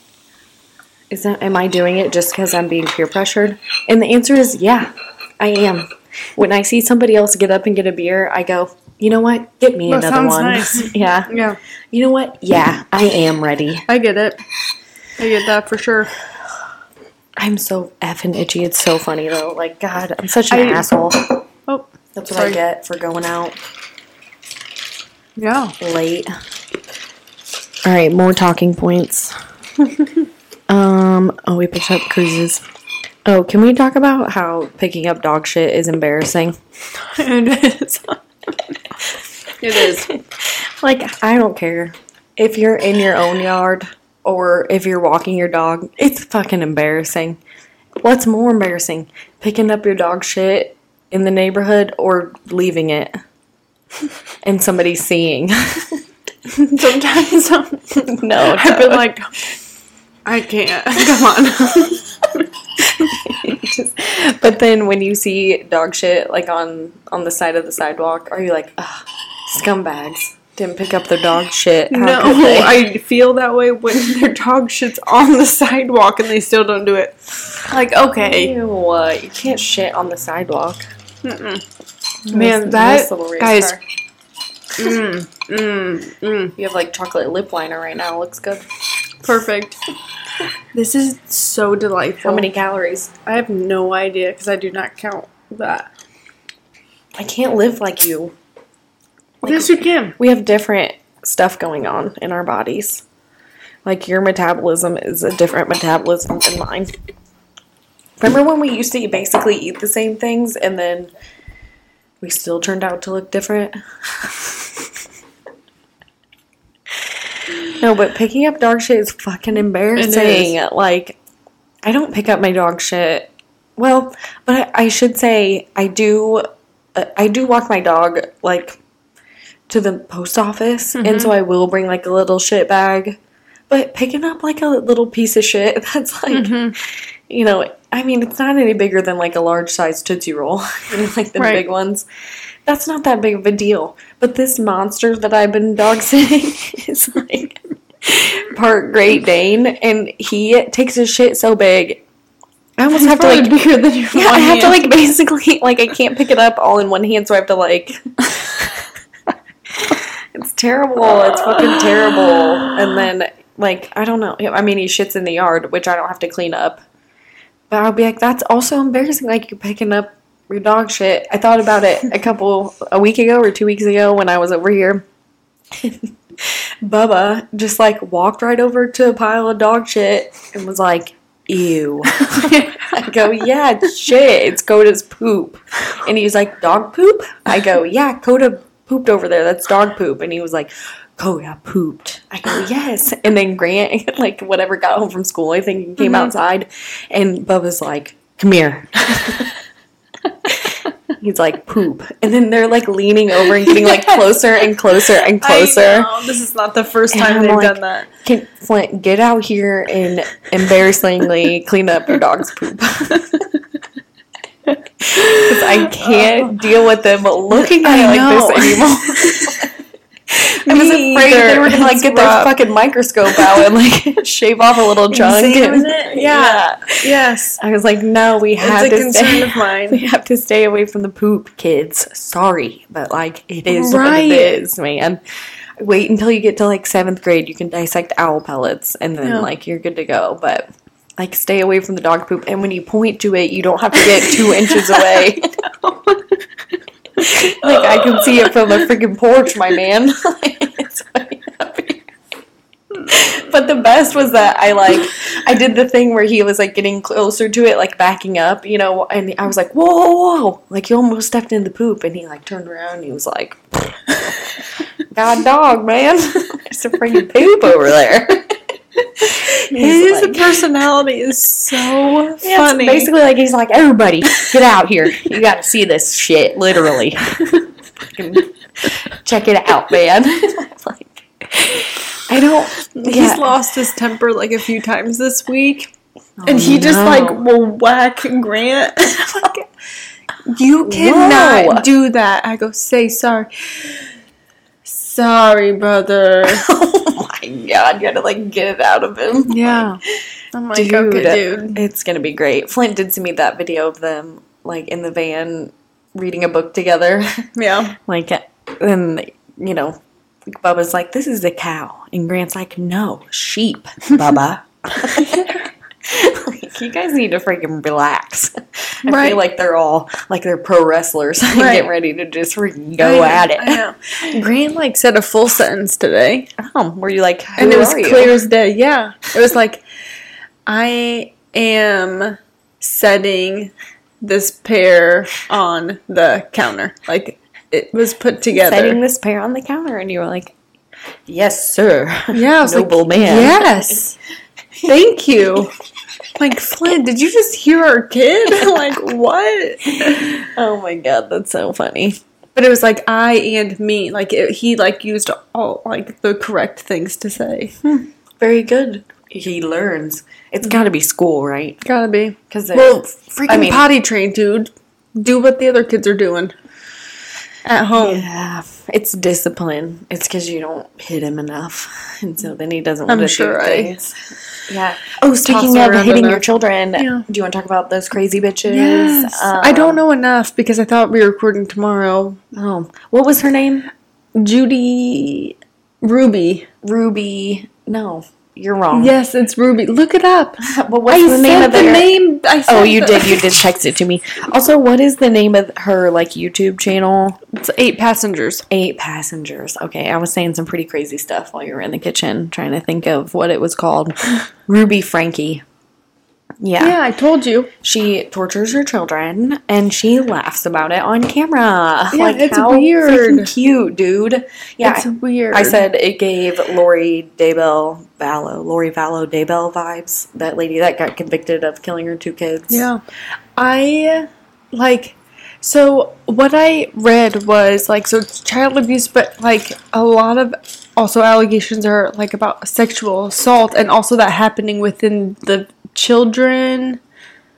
Is that am I doing it just because I'm being peer pressured? And the answer is yeah, I am. When I see somebody else get up and get a beer, I go, you know what? Get me That another sounds one. nice. *laughs* yeah. Yeah, You know what? Yeah, I am ready. I get it. I get that for sure. I'm so effing itchy. It's so funny though. Like God, I'm such an I- asshole. Oh, That's what sorry. I get for going out yeah. late. All right, more talking points. *laughs* um. Oh, we picked up cruises. Oh, can we talk about how picking up dog shit is embarrassing? It is. *laughs* it is. Like, I don't care if you're in your own yard or if you're walking your dog. It's fucking embarrassing. What's more embarrassing, picking up your dog shit in the neighborhood or leaving it *laughs* and somebody seeing? *laughs* Sometimes I'm, *laughs* no, I've been like, I can't. Come on. Just- but then when you see dog shit like on on the side of the sidewalk, are you like, scumbags didn't pick up their dog shit? How No. I feel that way when their dog shit's on the sidewalk and they still don't do it. Like, okay, Ew, what? You can't shit on the sidewalk. Man, Nice- that nice little guys, car. mm, mm, mm, You have like chocolate lip liner right now. Looks good. perfect. This is so delightful. How many calories? I have no idea because I do not count that. I can't live like you. yes, you can. We have different stuff going on in our bodies. Like your metabolism is a different metabolism than mine. Remember when we used to basically eat the same things and then we still turned out to look different? no, but picking up dog shit is fucking embarrassing. Like, I don't pick up my dog shit. Well, but I, I should say I do. Uh, I do walk my dog like to the post office, and so I will bring like a little shit bag. But picking up like a little piece of shit *laughs* that's like, you know, I mean, it's not any bigger than like a large size Tootsie Roll, *laughs* you know, like the Right. big ones. That's not that big of a deal. But this monster that I've been dog sitting *laughs* is like part Great Dane, and he takes his shit so big. I almost have to like bigger than your *laughs* Yeah, I have to like basically like I can't pick it up all in one hand, so I have to like. it's terrible. It's fucking terrible. And then like I don't know. I mean, he shits in the yard, which I don't have to clean up. But I'll be like, that's also embarrassing. Like you're picking up your dog shit. I thought about it a couple a week ago or two weeks ago when I was over here. *laughs* Bubba just like walked right over to a pile of dog shit and was like, ew. *laughs* I go, yeah, shit. It's Coda's poop. And he was like, dog poop? I go, yeah, Coda pooped over there. That's dog poop. And he was like, Oh, Coda pooped. I go, yes. *laughs* And then Grant, *laughs* like, whatever, got home from school, I think, and came mm-hmm. outside. And Bubba's like, come here. *laughs* He's like, poop. And then they're like leaning over and getting like closer and closer and closer. I know, this is not the first And time I'm they've like- done that. Can Flint get out here and embarrassingly clean up your dog's poop? Because I can't oh. deal with them looking at I it know. like this anymore. I was afraid they were gonna *laughs* like It's get their fucking microscope out and like *laughs* shave off a little chunk. Examine and- it? Yeah. Yes. I was like, no, we have It's a to stay. of mine. *laughs* We have to stay away from the poop, kids. Sorry, but like it is what Right. it is, man. Wait until you get to like seventh grade. You can dissect owl pellets, and then Yeah. like you're good to go. But like, stay away from the dog poop. And when you point to it, you don't have to get two inches away. *laughs* like I can see it from the freaking porch, my man. *laughs* But the best was that I like I did the thing where he was like getting closer to it, like backing up, you know, and I was like, whoa, whoa, whoa, like you almost stepped in the poop, and he like turned around and he was like, *laughs* God dog, man, there's a freaking poop over there. *laughs* His like- personality *laughs* is so Yeah, it's funny. basically like he's like, everybody, get out here. You got to see this shit, literally. Check it out, man. *laughs* like, I don't. He's yeah. lost his temper like a few times this week. Oh, and he just like will whack Grant. you cannot Whoa. do that. I go, say sorry. Sorry, brother. *laughs* oh my god, you had to like get it out of him. *laughs* yeah. I'm like, Dude, okay, dude. it's gonna be great. Flint did send me that video of them like in the van reading a book together. *laughs* Yeah. like, and you know, Bubba's like, "This is a cow," and Grant's like, "No, sheep, Bubba." Like, you guys need to freaking relax. I Right. feel like they're all like they're pro wrestlers *laughs* Right. getting ready to just freaking go at it. I know. Grant like said a full sentence today. Oh, were you like, and it was are you? clear as day. Yeah, it was like, I am setting this pair on the counter. Like it was put together. setting this pair on the counter, and you were like, "Yes, sir." yeah, I was *laughs* noble like, man. Yes, *laughs* thank you. Like Flynn, did you just hear our kid? *laughs* like what? Oh my god, that's so funny. But it was like I and me. Like it, he like used all like the correct things to say. Hmm. Very good. He learns. It's got to be school, right? Gotta be. Because Well, freaking I mean- potty train, dude. Do what the other kids are doing at home. yeah, it's discipline. It's because you don't hit him enough, *laughs* and so then he doesn't I'm want to sure do I- things. Yeah. Oh, speaking of hitting your children, Yeah. do you want to talk about those crazy bitches? Yes. I Um, don't know enough because I thought we were recording tomorrow. Oh, what was her name? Judy Ruby. Ruby. No, you're wrong. Yes, it's Ruby. Look it up. *laughs* But what's I the name of the their- name. I oh, said Oh, you the- did. You *laughs* did text it to me. Also, what is the name of her like YouTube channel? It's eight passengers. Eight passengers. Okay, I was saying some pretty crazy stuff while you were in the kitchen, trying to think of what it was called. *laughs* Ruby Franke. Yeah. Yeah, I told you. She tortures her children and she laughs about it on camera. Yeah, it's how weird. cute, dude. Yeah. It's weird. I said it gave Lori Daybell Vallow, Lori Vallow Daybell vibes. That lady that got convicted of killing her two kids. Yeah. I like so what I read was like so it's child abuse but like a lot of also allegations are like about sexual assault and also that happening within the children.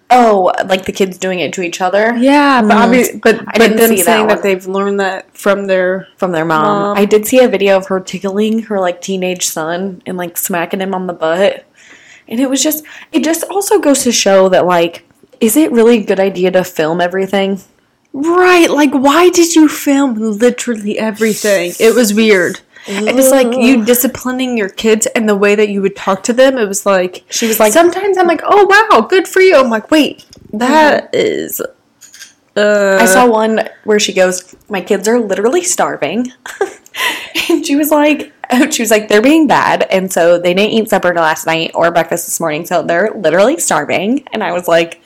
Oh, like the kids doing it to each other? Yeah, but Mm. but I but them see that saying that, they've learned that from their from their mom. Mom. I did see a video of her tickling her like teenage son and like smacking him on the butt. And it was just it just also goes to show that like is it really a good idea to film everything? Right, like why did you film literally everything? It was weird. And it's like you disciplining your kids and the way that you would talk to them. It was like She was like- sometimes I'm like, oh wow, good for you. I'm like, wait, that is. Uh, I saw one where she goes, "My kids are literally starving," *laughs* and she was like, *laughs* "She was like, they're being bad, and so they didn't eat supper last night or breakfast this morning, so they're literally starving." And I was like,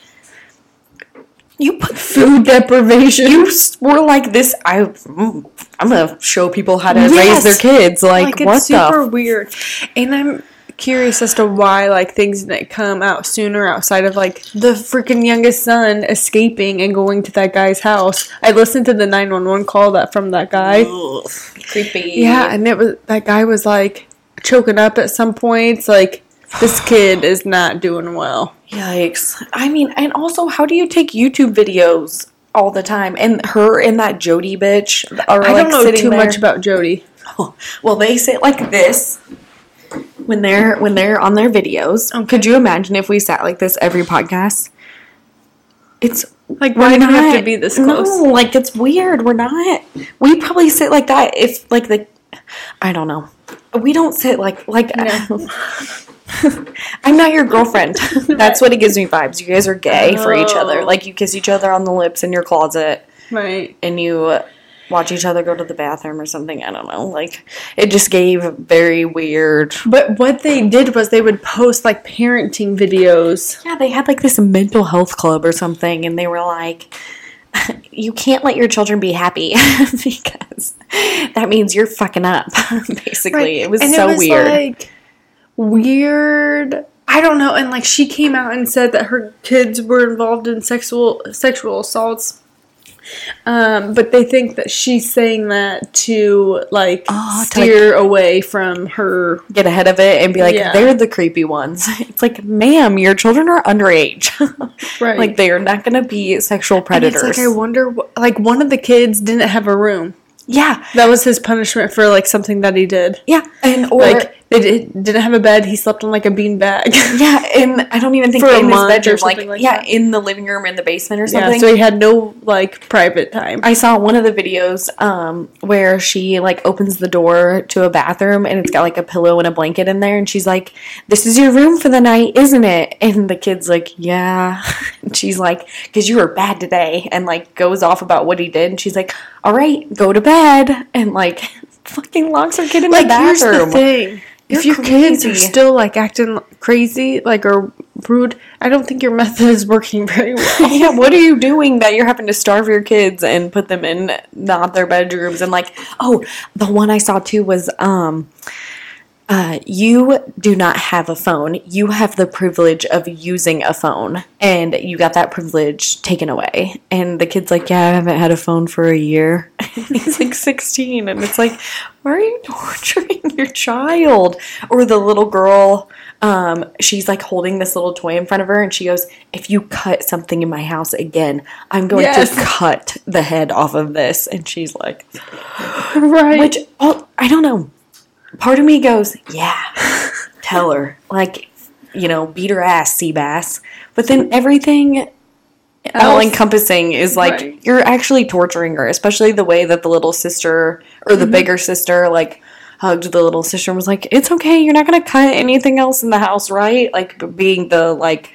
"You put food deprivation. you *laughs* were like this. I, mm, I'm gonna show people how to Yes. raise their kids. Like, like what it's super the? weird and i'm curious as to why like things didn't come out sooner outside of like the freaking youngest son escaping and going to that guy's house i listened to the 911 call that from that guy Ugh, creepy. yeah and it was that guy was like choking up at some points like this *sighs* kid is not doing well Yikes. I mean, and also, how do you take YouTube videos all the time? And her and that Jodi bitch are i like don't know too there. much about Jodi *laughs* Well, they sit like this when they're when they're on their videos. Could you imagine if we sat like this every podcast? It's like we're why do we have to be this close No, like it's weird. We're not. We probably sit like that if like the I don't know. We don't sit like like *laughs* *laughs* I'm not your girlfriend. *laughs* That's what it gives me vibes. You guys are gay for each other. Oh. Like you kiss each other on the lips in your closet right and you watch each other go to the bathroom or something. I don't know. Like it just gave very weird. but what they did was they would post like parenting videos Yeah, they had like this mental health club or something, and they were like, *laughs* "You can't let your children be happy because that means you're fucking up." Basically, it was And so weird. Like weird. I don't know. And like she came out and said that her kids were involved in sexual sexual assaults. Um, but they think that she's saying that to like Oh, to, steer away from her. Get ahead of it and be like, Yeah. "They're the creepy ones." *laughs* It's like, "Ma'am, your children are underage. *laughs* Right. like they are not going to be sexual predators." it's like I wonder. wh- Like one of the kids didn't have a room. yeah, That was his punishment for like something that he did. yeah, and or Like they did, didn't have a bed. He slept on like a bean bag. *laughs* yeah, and I don't even think For a in his bedroom, like, something like yeah, that. in the living room or in the basement or something. yeah. So he had no like private time. I saw one of the videos um, where she like opens the door to a bathroom and it's got like a pillow and a blanket in there and she's like, "This is your room for the night, isn't it?" And the kid's like, "Yeah." *laughs* And she's like, "Cause you were bad today," and like goes off about what he did. And she's like, "All right, go to bed," and like *laughs* fucking locks her kid in like the here's bathroom. the thing if your kids are still like acting crazy like or rude i don't think your *laughs* method is working very well. *laughs* Yeah, what are you doing that you're having to starve your kids and put them in not their bedrooms? And like oh the one I saw too was um uh, you do not have a phone. You have the privilege of using a phone, and you got that privilege taken away. And the kid's like, "Yeah, I haven't had a phone for a year." *laughs* He's like 16, and it's like, "Why are you torturing your child?" Or the little girl, um, she's like holding this little toy in front of her, and she goes, "If you cut something in my house again, I'm going Yes. to cut the head off of this." And she's like, right which oh, I don't know. Part of me goes, yeah, *laughs* tell her, like, you know, beat her ass, sea bass. But then everything all encompassing is like Right. you're actually torturing her, especially the way that the little sister or the mm-hmm. bigger sister like hugged the little sister and was like, "It's okay, you're not gonna cut anything else in the house, right?" Like being the like,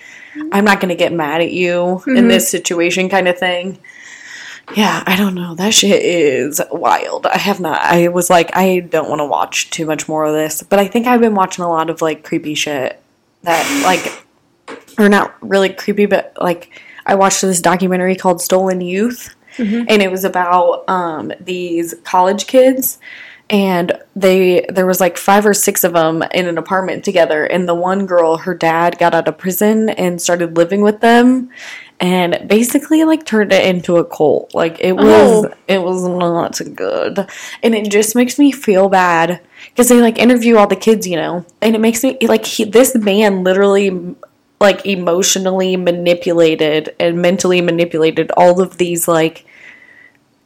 "I'm not gonna get mad at you in mm-hmm. this situation" kind of thing. Yeah, I don't know. That shit is wild. I have not. I was like, I don't want to watch too much more of this, but I think I've been watching a lot of like creepy shit that like, or not really creepy, but like I watched this documentary called Stolen Youth, and it was about um, these college kids. And they there was like five or six of them in an apartment together, and the one girl, her dad got out of prison and started living with them, and basically like turned it into a cult. Like it was Oh. it was not good, and it just makes me feel bad because they like interview all the kids, you know, and it makes me like he, this man literally like emotionally manipulated and mentally manipulated all of these like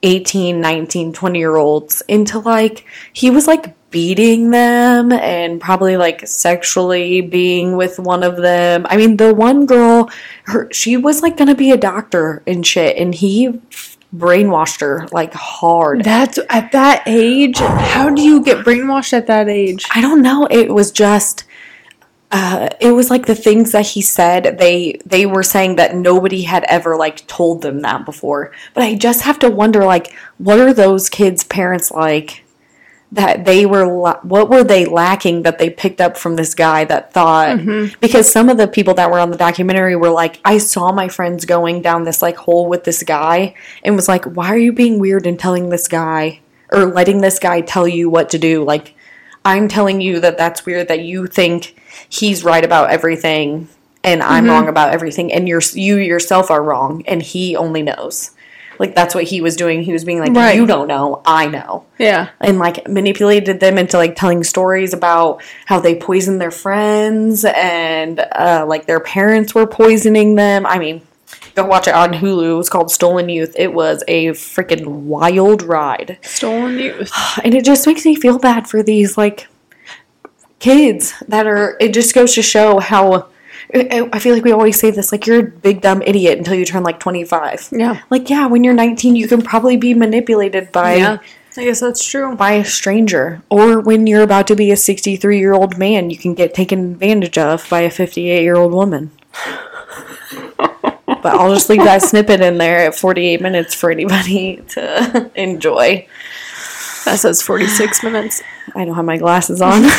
18 19 20 year olds into like he was like beating them and probably like sexually being with one of them. I mean, the one girl, her she was like gonna be a doctor and shit, and he brainwashed her like hard. That's at that age. How do you get brainwashed at that age? I don't know. It was just. Uh, it was like the things that he said. They they were saying that nobody had ever like told them that before. But I just have to wonder, like, what are those kids' parents like? That they were, la- what were they lacking that they picked up from this guy that thought? Because some of the people that were on the documentary were like, I saw my friends going down this like hole with this guy, and was like, why are you being weird and telling this guy or letting this guy tell you what to do? Like, I'm telling you that that's weird that you think he's right about everything and I'm wrong about everything and you're you yourself are wrong and he only knows. Like that's what he was doing. He was being like Right. you don't know, I know. Yeah. And like manipulated them into like telling stories about how they poisoned their friends and uh, like their parents were poisoning them. I mean, go watch it on Hulu. It was called Stolen Youth. It was a freaking wild ride Stolen youth. *sighs* and it just makes me feel bad for these like kids that are it just goes to show how I feel like we always say this like you're a big dumb idiot until you turn like 25 Yeah. like yeah when you're 19 you can probably be manipulated by Yeah. I guess that's true. by a stranger or when you're about to be a 63 year old man you can get taken advantage of by a 58 year old woman *laughs* but I'll just leave that snippet in there at 48 minutes for anybody *laughs* to enjoy. That says 46 minutes. I don't have my glasses on. *laughs*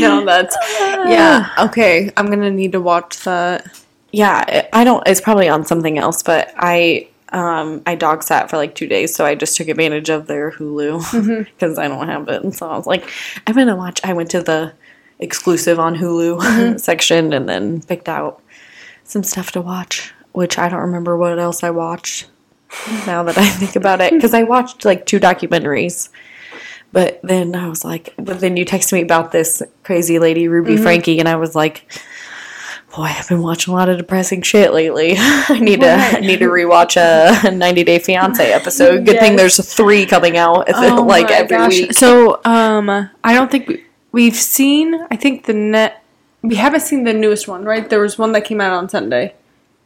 No, that's. Yeah. *sighs* Okay. I'm going to need to watch that. yeah, I don't. It's probably on something else, but I um I dog sat for like two days, so I just took advantage of their Hulu *laughs* because I don't have it, and so I was like, I'm gonna watch. I went to the exclusive on Hulu *laughs* section and then picked out some stuff to watch, which I don't remember what else I watched. Now that I think about it, because I watched like two documentaries. But then I was like, but then you texted me about this crazy lady, Ruby Franke, and I was like, boy, I've been watching a lot of depressing shit lately. *laughs* I need to I need to rewatch a 90 Day Fiance episode. Good thing there's three coming out Oh *laughs* like every gosh. week. So, um, I don't think we, we've seen. I think the net. We haven't seen the newest one, right? There was one that came out on Sunday.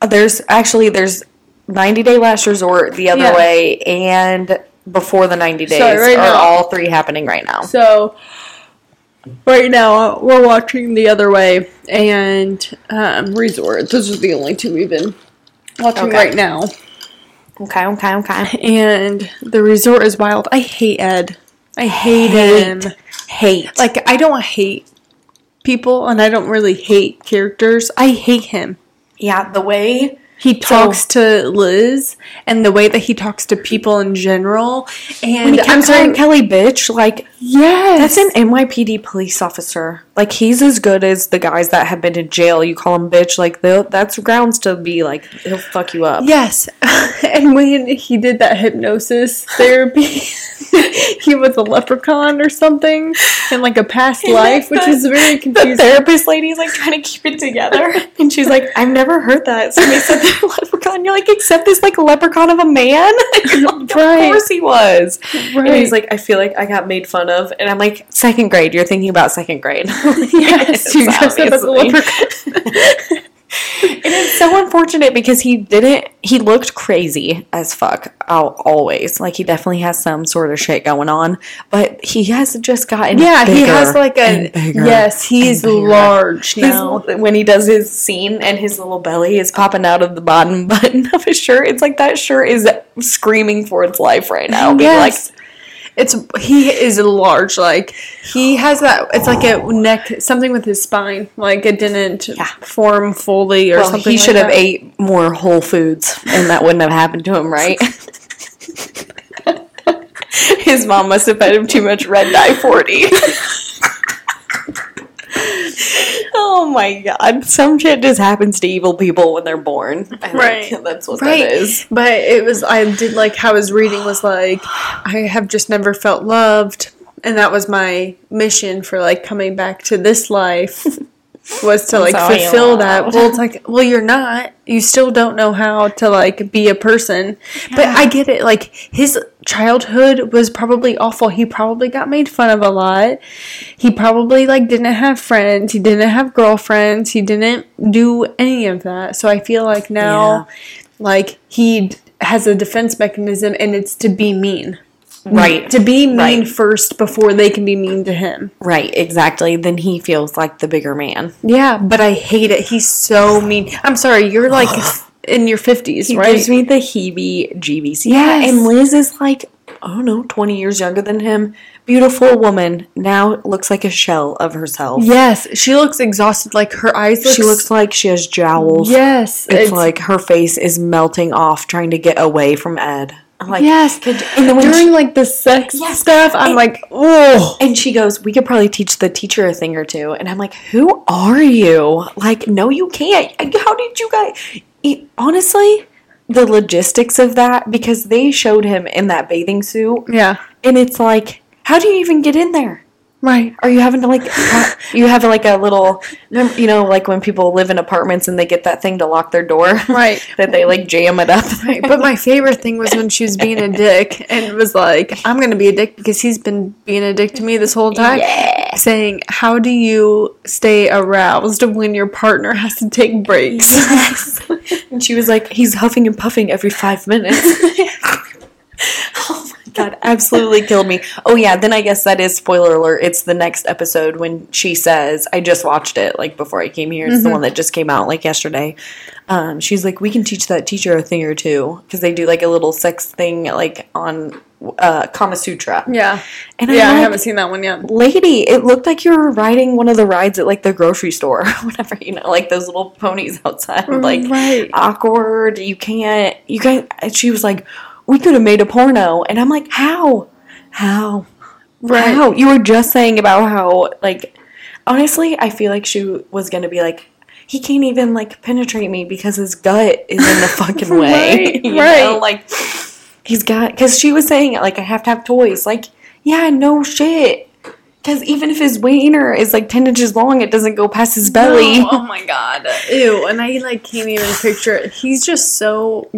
There's actually there's 90 Day Last Resort the other Yeah. way and before the 90 days So, right are now- all three happening right now. So, right now we're watching the other way and um, Resort. Those are the only two we've been watching Okay. right now. Okay, okay, okay. And the Resort is wild. I hate Ed. I hate, Hate. him. Hate. Like I don't hate people, and I don't really hate characters. I hate him. yeah, the way He talks to Liz and the way that he talks to people in general. And when he kept I'm sorry. Kelly bitch, like Yes. That's an NYPD police officer. Like he's as good as the guys that have been in jail. You call him bitch, like that's grounds to be like he'll fuck you up. Yes. *laughs* and when he did that hypnosis therapy, *laughs* he was a leprechaun or something in like a past *laughs* life, which is very The confusing. therapist lady's like trying to keep it together, and she's like, "I've never heard that." Somebody said they're leprechaun. You're like, "Except this like leprechaun of a man." Like, Right. Of course he was. And Right. he's like, "I feel like I got made fun of," and I'm like, second grade. You're thinking about second grade." *laughs* *laughs* yes, you dressed up as a leprechaun. And it's so unfortunate because he didn't. He looked crazy as fuck. Al always like he definitely has some sort of shit going on, but he has just gotten. yeah, he has like a yes, he's large now. when he does his scene and his little belly is popping out of the bottom *laughs* button of his shirt, it's like that shirt is screaming for its life right now. Yes. It's he is large. Like he has that. It's like a neck something with his spine. Like it didn't form fully or well, something. he like should have that. ate more Whole Foods, and that wouldn't have happened to him, right? *laughs* His mom must have fed him too much red dye 40. *laughs* oh my god. Some shit just happens to evil people when they're born. I think Right. That's what Right, that is. but it was. I did like how his reading was like. I have just never felt loved, and that was my mission for like coming back to this life. *laughs* was to like you fulfill that. Well, it's like, well, you're not. You still don't know how to like be a person. But I get it. Like his childhood was probably awful. He probably got made fun of a lot. He probably like didn't have friends. He didn't have girlfriends. He didn't do any of that. So I feel like now, like he has a defense mechanism, and it's to be mean. Right. To be mean Right. first before they can be mean to him. Right, exactly. Then he feels like the bigger man. Yeah, but I hate it. He's so mean. I'm sorry, you're like in your 50s, He right? gives me the heebie jeebies. Yes. And Liz is like, I don't know, 20 years younger than him. Beautiful woman. Now looks like a shell of herself. yes, she looks exhausted. Like her eyes look. She looks like she has jowls. Yes, It's, like her face is melting off trying to get away from Ed. I'm like, yes. could- and then During she, like the sex Yes, stuff, I'm and- like, oh. and she goes, we could probably teach the teacher a thing or two. And I'm like, who are you? Like, no, you can't. How did you guys? It, honestly, the logistics of that because they showed him in that bathing suit, Yeah, and it's like, how do you even get in there? Right. Are you having to like, *laughs* you have like a little, you know, like when people live in apartments and they get that thing to lock their door, Right. *laughs* that they like jam it up. Right, But my favorite thing was when she was being a dick and was like, I'm going to be a dick because he's been being a dick to me this whole time. Yeah. Saying, How do you stay aroused when your partner has to take breaks? Yes. *laughs* and she was like, he's huffing and puffing every five minutes. God, absolutely killed me. Oh yeah, then I guess that is spoiler alert. It's the next episode when she says, I just watched it like before I came here. It's the one that just came out like yesterday. Um, she's like, we can teach that teacher a thing or two because they do like a little sex thing like on uh, Kama Sutra. Yeah. And Yeah, I I'm like, haven't seen that one yet. lady, it looked like you were riding one of the rides at like the grocery store *laughs* whatever, you know, like those little ponies outside. Like Right. awkward. You can't you can't she was like, We could have made a porno and I'm like, How? How? Right. How? You were just saying about how like honestly, I feel like she was gonna be like he can't even like penetrate me because his gut is in the fucking *laughs* way. Right, *laughs* you right. know? Like he's got because she was saying like I have to have toys. Like yeah, no shit. Because even if his wiener is like ten inches long, it doesn't go past his belly. No, *laughs* oh my god. Ew. And I like can't even picture it. He's just so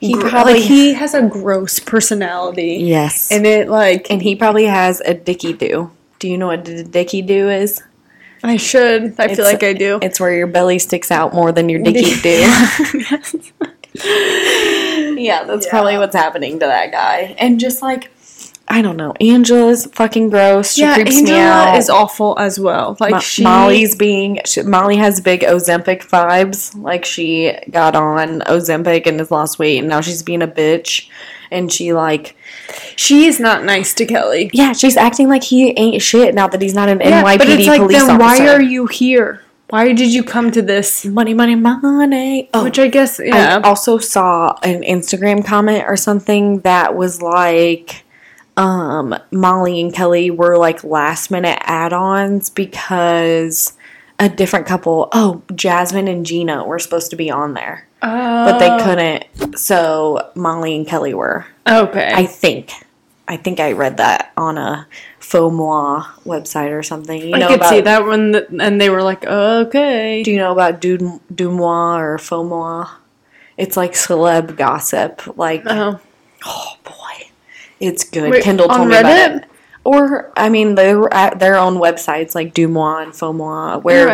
He gr- probably- like he has a gross personality. Yes, And it like and he probably has a dicky do. Do you know what a dicky do is? I should. I feel like I do. It's where your belly sticks out more than your dicky *laughs* do. *laughs* yeah, that's probably what's happening to that guy. And just like, I don't know, Angela's fucking gross. She yeah, creeps me Angela out. is awful as well. Like Mo- she Molly's being she, Molly has big Ozempic vibes. Like she got on Ozempic and has lost weight, and now she's being a bitch. And she like, she is not nice to Kelly. yeah, she's acting like he ain't shit now that he's not an Yeah, NYPD but it's like police then officer. why are you here? Why did you come to this? money, money, money? Oh, Which I guess yeah. I also saw an Instagram comment or something that was like um Molly and Kelly were like last minute add-ons because a different couple, oh, Jasmine and Gino were supposed to be on there, but they couldn't. So Molly and Kelly were. okay. I think. I think I read that on a Faux Moi website or something. You I know could about see that one, and they were like, okay. do you know about du, du moi or faux moi? It's like celeb gossip. Like, Oh, oh boy, it's good. Wait, Kendall told me about it. Or, I mean, they're at their own websites like DeuxMoi and Faux Moi, where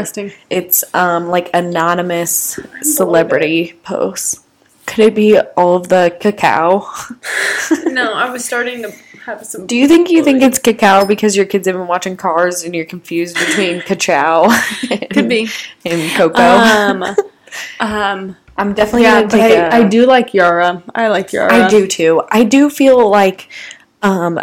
it's um, like anonymous celebrity posts. Could it be all of the cacao? *laughs* no, I was starting to have some. Do you think you think it's cacao because your kids have been watching Cars and you're confused between *laughs* cacao Could be. and cocoa? Um, *laughs* um, I'm definitely yeah, gonna take I, a- I do like Yara. I like Yara. I do too. I do feel like, um,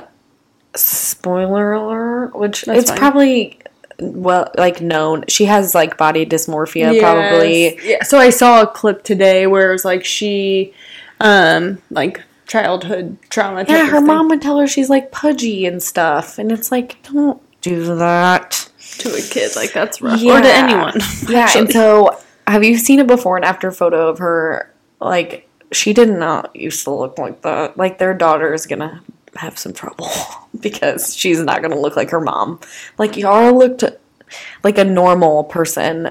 spoiler alert, which That's it's fine. probably well like known. She has like body dysmorphia, probably. Yeah. So I saw a clip today where it was like she, um, like childhood trauma. Yeah, her thing mom would tell her she's like pudgy and stuff, and it's like don't do that. to a kid like that's rough, or to anyone. Yeah, and so have you seen a before and after photo of her? Like she did not used to look like that. Like their daughter is gonna have some trouble *laughs* because she's not gonna look like her mom. Like Yara looked like a normal person.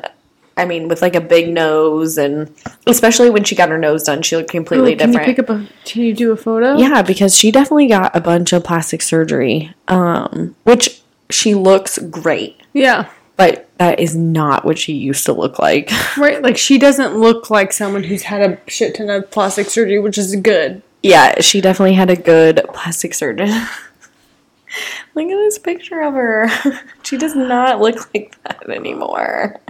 I mean, with like a big nose, and especially when she got her nose done, she looked completely Oh, can different. you pick up a? Can you do a photo? Yeah, because she definitely got a bunch of plastic surgery, um, which she looks great, Yeah. But that is not what she used to look like. *laughs* Right. Like she doesn't look like someone who's had a shit ton of plastic surgery, which is good. yeah, she definitely had a good plastic surgeon. *laughs* look at this picture of her. *laughs* she does not look like that anymore.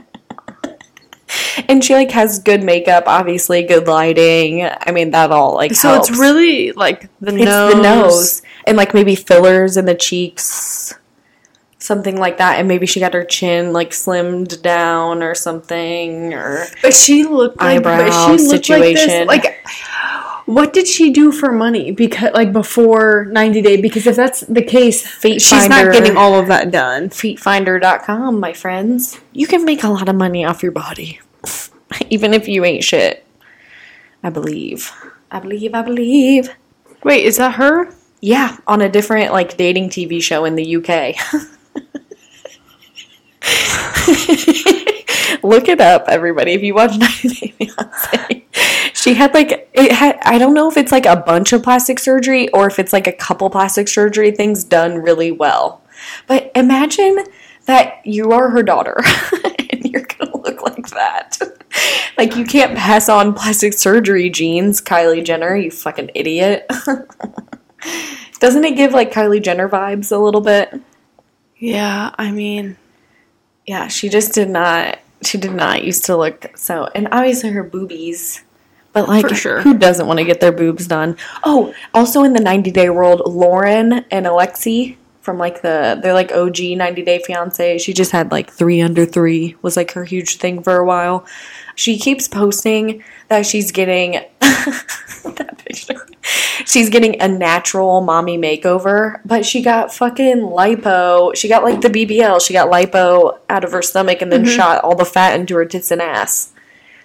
And she like has good makeup, obviously good lighting. I mean that all like So helps. it's really like the It's nose. the nose and like maybe fillers in the cheeks, something like that. And maybe she got her chin like slimmed down or something. Or But she looked like but Eyebrow she looked situation. Like, this, like what did she do for money? Because like before ninety day? Because if that's the case, she's Finder. not getting all of that done. feetfinder.com, my friends. You can make a lot of money off your body, *laughs* even if you ain't shit. I believe. I believe. I believe. Wait, is that her? Yeah, on a different like dating TV show in the UK. *laughs* *laughs* Look it up, everybody. If you watch *laughs* 90 Day she had like it had. I don't know if it's like a bunch of plastic surgery or if it's like a couple plastic surgery things done really well. But imagine that you are her daughter *laughs* and you're gonna look like that. Like you can't pass on plastic surgery genes, Kylie Jenner. You fucking idiot. Doesn't it give like Kylie Jenner vibes a little bit? Yeah, I mean, Yeah, she just did not. She did not used to look so, and obviously her boobies. But like, For sure. who doesn't want to get their boobs done? Oh, also in the 90 Day World, Loren and Alexei from like the they're like OG 90 Day Fiance. She just had like three under three was like her huge thing for a while. She keeps posting that she's getting *laughs* that picture. She's getting a natural mommy makeover, but she got fucking lipo. She got like the BBL. She got lipo out of her stomach and then mm-hmm. shot all the fat into her tits and ass.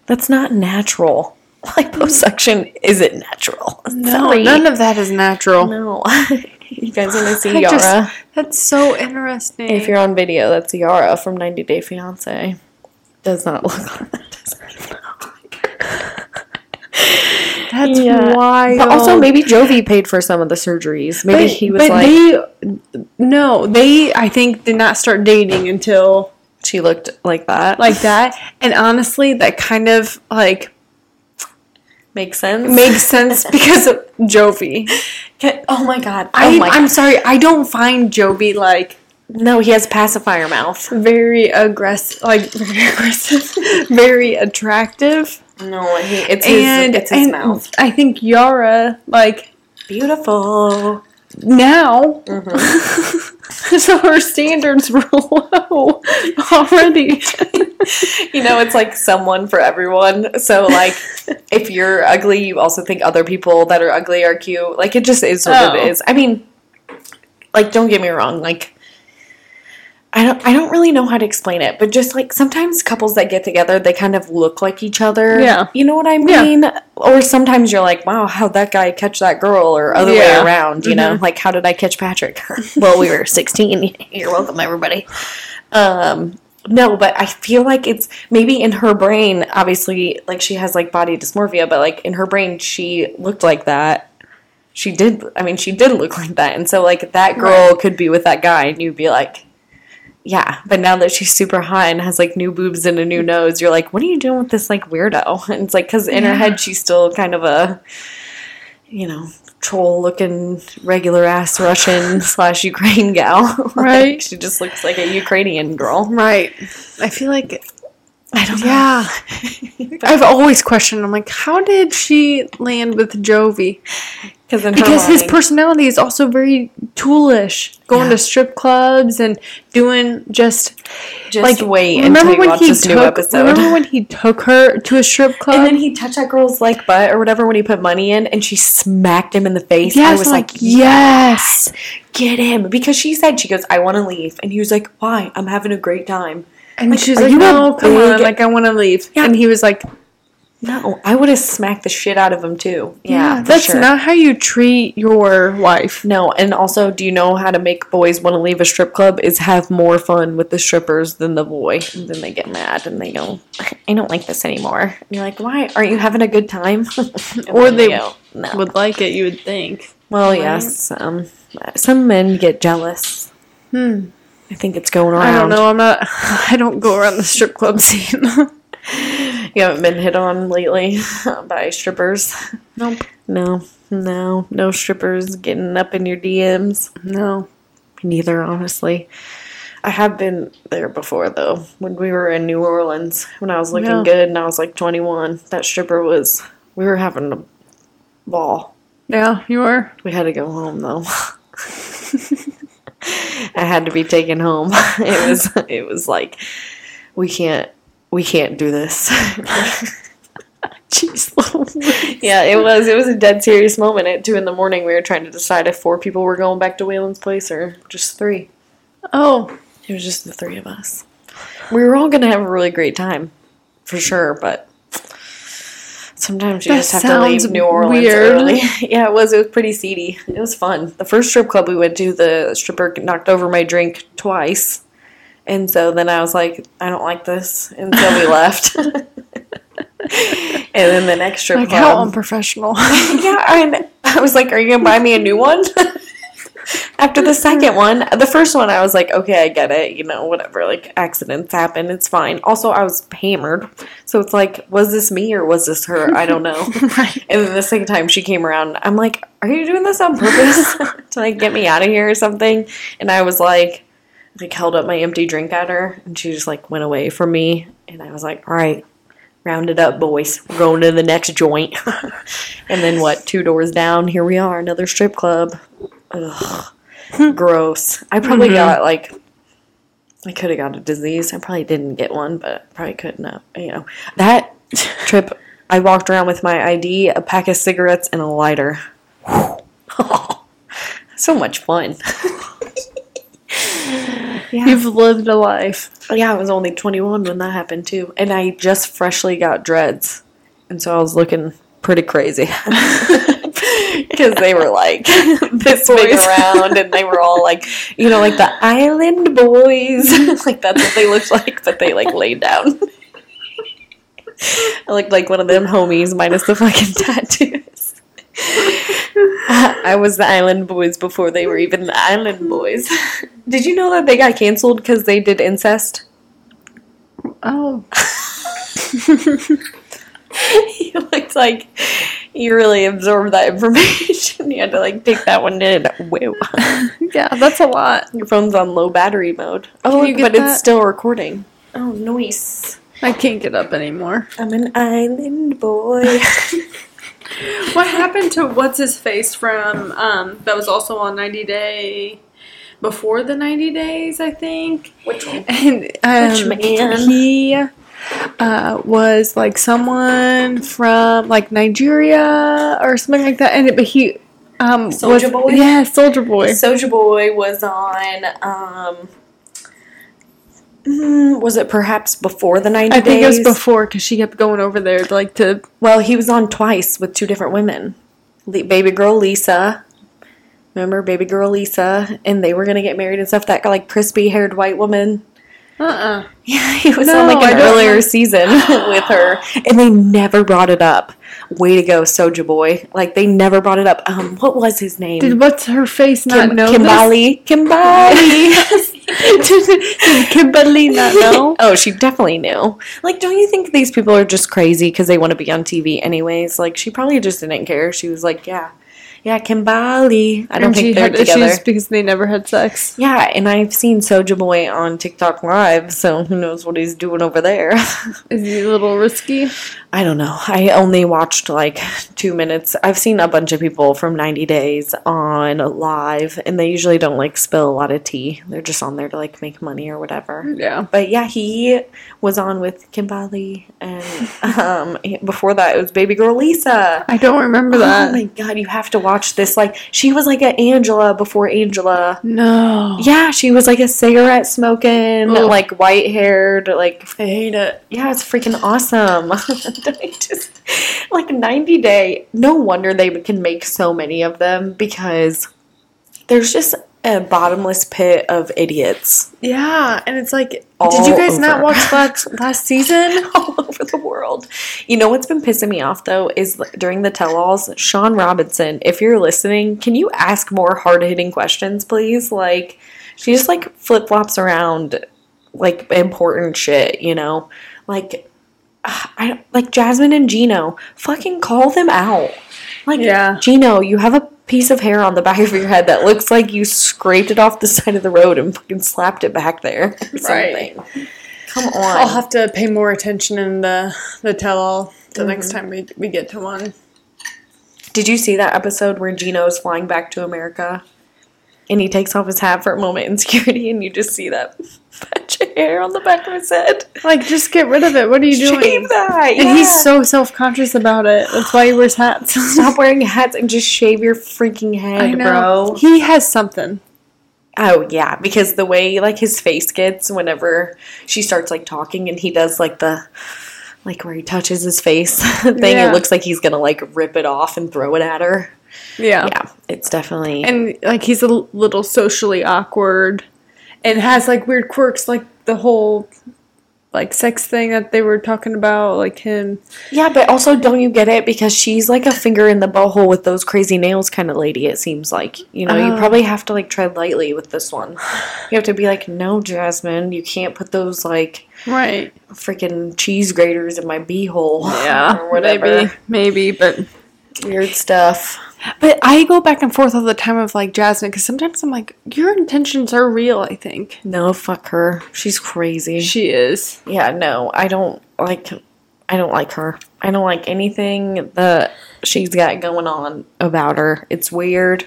That's not natural. *laughs* Liposuction isn't natural. *laughs* no, Sorry. none of that is natural. No. You guys want to see *laughs* Yara? just- that's so interesting. if you're on video, that's Yara from 90 Day Fiance. Does not look like that. *laughs* Does not look like that's Yeah. wild. But also, maybe Jovi paid for some of the surgeries. Maybe But- he was but like, they, no, they I think did not start dating until she looked like that. like that. And honestly, that kind of like makes sense. makes sense *laughs* because of Jovi. Can- oh my god. Oh I, my I'm god. sorry, I don't find Jovi like No, he has pacifier mouth. very aggressive, like *laughs* very aggressive, very attractive. No, he, it's his, it's his and mouth. I think Yara like Beautiful. now. Mm-hmm. *laughs* *laughs* so her standards were *laughs* low already. *laughs* You know, it's like someone for everyone. So, like, if you're ugly, you also think other people that are ugly are cute. Like, it just is what Oh. it is. I mean, like, don't get me wrong. Like, I don't, I don't really know how to explain it, but just like sometimes couples that get together, they kind of look like each other. Yeah. You know what I mean? Yeah. Or sometimes you're like, wow, how'd that guy catch that girl? Or other Yeah. way around, you know? Like, how did I catch Patrick? *laughs* well, we were 16. *laughs* You're welcome, everybody. Um, no, but I feel like it's maybe in her brain, obviously, like she has like body dysmorphia, but like in her brain, she looked like that. She did, I mean, she did look like that. And so, like, that girl could be with that guy, and you'd be like, yeah. But now that she's super hot and has like new boobs and a new nose, you're like, what are you doing with this like weirdo? *laughs* And it's like, because in her head, she's still kind of a, you know, troll looking regular ass Russian *laughs* slash Ukraine gal. *laughs* Like, Right. she just looks like a Ukrainian girl. Right. I feel like *laughs* I don't yeah. *laughs* I've always questioned. I'm like, how did she land with Jovi? Because in Because his personality is also very toolish, going Yeah. to strip clubs and doing just just like wait Remember when he took? Remember when he took her to a strip club? and then he touched that girl's like butt or whatever when he put money in, and she smacked him in the face. I was like, yes. get him because she said she goes, I want to leave, and he was like, Why? I'm having a great time. And Like, she's like, no, come on, like I want to leave. Yeah. And he was like, No, I would have smacked the shit out of him too. Yeah, for that's sure. not how you treat your wife. No, and also, do you know how to make boys want to leave a strip club? Is have more fun with the strippers than the boy. And then they get mad and they go, *laughs* "I don't like this anymore." And you're like, "Why? Aren't you having a good time?" *laughs* Or then they go, "No." Would like it, you would think. well, right? yes. Um, some men get jealous. Hmm. I think it's going around. I don't know. I'm not. *laughs* I don't go around the strip club *laughs* scene. *laughs* You haven't been hit on lately by strippers. nope. No, no, no strippers getting up in your DMs. No. Neither, honestly. I have been there before though. When we were in New Orleans, when I was looking Yeah. good and I was like 21, that stripper was. We were having a ball. Yeah, you were. We had to go home though. I had to be taken home. *laughs* It was. It was like we can't. We can't do this. *laughs* Jeez yeah, it was. It was a dead serious moment. At two in the morning, we were trying to decide if four people were going back to Whalen's place or just three. Oh, It was just the three of us. We were all gonna have a really great time, for sure. But sometimes you That just have to leave New Orleans weird. early. *laughs* yeah, it was. It was pretty seedy. It was fun. The first strip club we went to, the stripper knocked over my drink twice, and so then I was like, I don't like this, and so we *laughs* left. *laughs* and then the next strip like club, how unprofessional. yeah, I, I was like, "Are you gonna buy me a new one?" After the second one, the first one, I was like, "Okay, I get it. You know, whatever. Like accidents happen. It's fine." Also, I was hammered, so it's like, was this me or was this her? I don't know. *laughs* right. And then the second time she came around, I'm like, "Are you doing this on purpose *laughs* *laughs* to like get me out of here or something?" And I was like, like held up my empty drink at her, and she just like went away from me. And I was like, "All right, round it up, boys. We're going to the next joint." and then what? Two doors down, here we are, another strip club. Ugh, gross. I probably Mhm. got like. I could have got a disease. I probably didn't get one, but probably couldn't have. You know, that *laughs* trip, I walked around with my ID, a pack of cigarettes, and a lighter. *laughs* so much fun. *laughs* yeah. You've lived a life. yeah, I was only 21 when that happened too. And I just freshly got dreads. And so I was looking pretty crazy. *laughs* Because they were like *laughs* this *laughs* big around and they were all like, you know, like the island boys. like that's what they looked like, but they like laid down. I looked like one of them homies minus the fucking tattoos. I was the Island Boys before they were even the Island Boys. Did you know that they got canceled because they did incest? Oh. you looked like you really absorbed that information. *laughs* you had to like take that one in. Whoa. *laughs* Yeah, that's a lot. Your phone's on low battery mode. Oh, you but that? it's still recording. Oh, nice. I can't get up anymore. I'm an island boy. *laughs* What happened to what's his face from um that was also on 90 Day before the 90 days, I think. Which one? And um, Which man? he uh, was like someone from like Nigeria or something like that. And it, but he um was, Boy? Yeah, Soja Boy. Soja Boy was on. Um, mm, was it perhaps before the 90 I think it was before because she kept going over there like to Well, he was on twice with two different women. Le- baby girl Lisa. Remember baby girl Lisa? And they were going to get married and stuff. That like crispy haired white woman. Uh uh *laughs* Yeah, he was No, on like an earlier know. season *laughs* with her. And they never brought it up. Way to go, Soja Boy. Like they never brought it up. Um, what was his name? Did what's her face not Kim- know this? Kimbali. Kimbali. *laughs* Did Kimberly not know? Oh, she definitely knew. Like, don't you think these people are just crazy because they want to be on TV anyways? Like, she probably just didn't care. She was like, yeah, yeah, Kimbali. I don't And think they're had together. issues because they never had sex. Yeah, and I've seen Soja Boy on TikTok Live, so who knows what he's doing over there. *laughs* Is he a little risky? I don't know. I only watched like two minutes. I've seen a bunch of people from 90 Days on live, and they usually don't like spill a lot of tea. They're just on there to like make money or whatever. Yeah. But yeah, he was on with Kimbali, and *laughs* um, before that, it was Baby Girl Lisa. I don't remember that. Oh my god, you have to watch watch this like she was like an Angela before Angela. No. Yeah, she was like a cigarette smoking, Ugh. like white haired, like I hate it. yeah, it's freaking awesome. *laughs* Just like 90 day. No wonder they can make so many of them because there's just a bottomless pit of idiots Yeah, and it's like, All did you guys not watch last *laughs* last season? *laughs* all over the world. You know what's been pissing me off though is during the tell-alls, Shaun Robinson, if you're listening, can you ask more hard-hitting questions, please? Like she just like flip-flops around like important shit, you know? Like I like Jasmine and Gino, fucking call them out. Like Yeah. Gino, you have a piece of hair on the back of your head that looks like you scraped it off the side of the road and fucking slapped it back there or Right. Come on. I'll have to pay more attention in the the tell all the next mm-hmm. time we we get to one. Did you see that episode where Gino Gino's flying back to America? And he takes off his hat for a moment in security, and you just see that *laughs* patch of hair on the back of his head. Like, just get rid of it. What are you doing? Shave that! And yeah. he's so self conscious about it. That's why he wears hats. *laughs* Stop wearing hats and just shave your freaking head, I know. bro. He has something. Oh yeah, because the way like his face gets whenever she starts like talking, and he does like the like where he touches his face *laughs* thing, Yeah. it looks like he's gonna like rip it off and throw it at her. Yeah. Yeah, it's definitely And like he's a little socially awkward and has like weird quirks like the whole like sex thing that they were talking about like him Yeah, but also don't you get it because she's like a finger in the butthole with those crazy nails kind of lady. It seems like you know you Oh. probably have to like tread lightly with this one. You have to be like, no, Jasmine, you can't put those like right freaking cheese graters in my beehole. yeah *laughs* or whatever maybe maybe but weird stuff. but I go back and forth all the time of like Jasmine because sometimes I'm like your intentions are real I think No, fuck her. She's crazy. she is yeah, no, I don't like. I don't like her. I don't like anything that she's got going on about her. It's weird.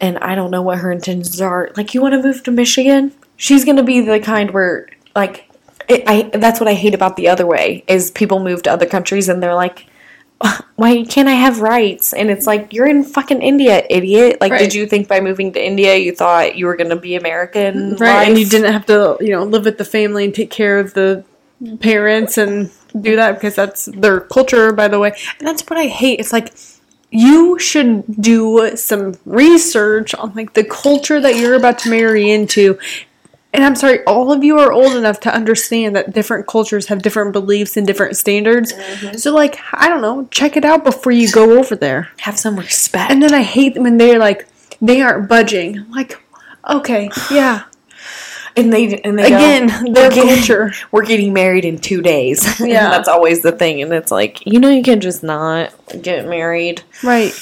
And I don't know what her intentions are. Like, you want to move to Michigan? She's going to be the kind where, like, it, I that's what I hate about the other way is people move to other countries and they're like, *laughs* why can't I have rights? And it's like, you're in fucking India, idiot. Like, Right. did you think by moving to India you thought you were going to be American? right and you didn't have to you know live with the family and take care of the parents and do that because that's their culture by the way and that's what i hate it's like you should do some research on like the culture that you're about to marry into and i'm sorry all of you are old enough to understand that different cultures have different beliefs and different standards mm-hmm. so like i don't know check it out before you go over there Have some respect. and then i hate them when they're like they aren't budging I'm like okay yeah And they and they Again, go, their "We're getting- culture." *laughs* We're getting married in two days. And *laughs* Yeah. that's always the thing. And it's like you know you can just not get married. Right.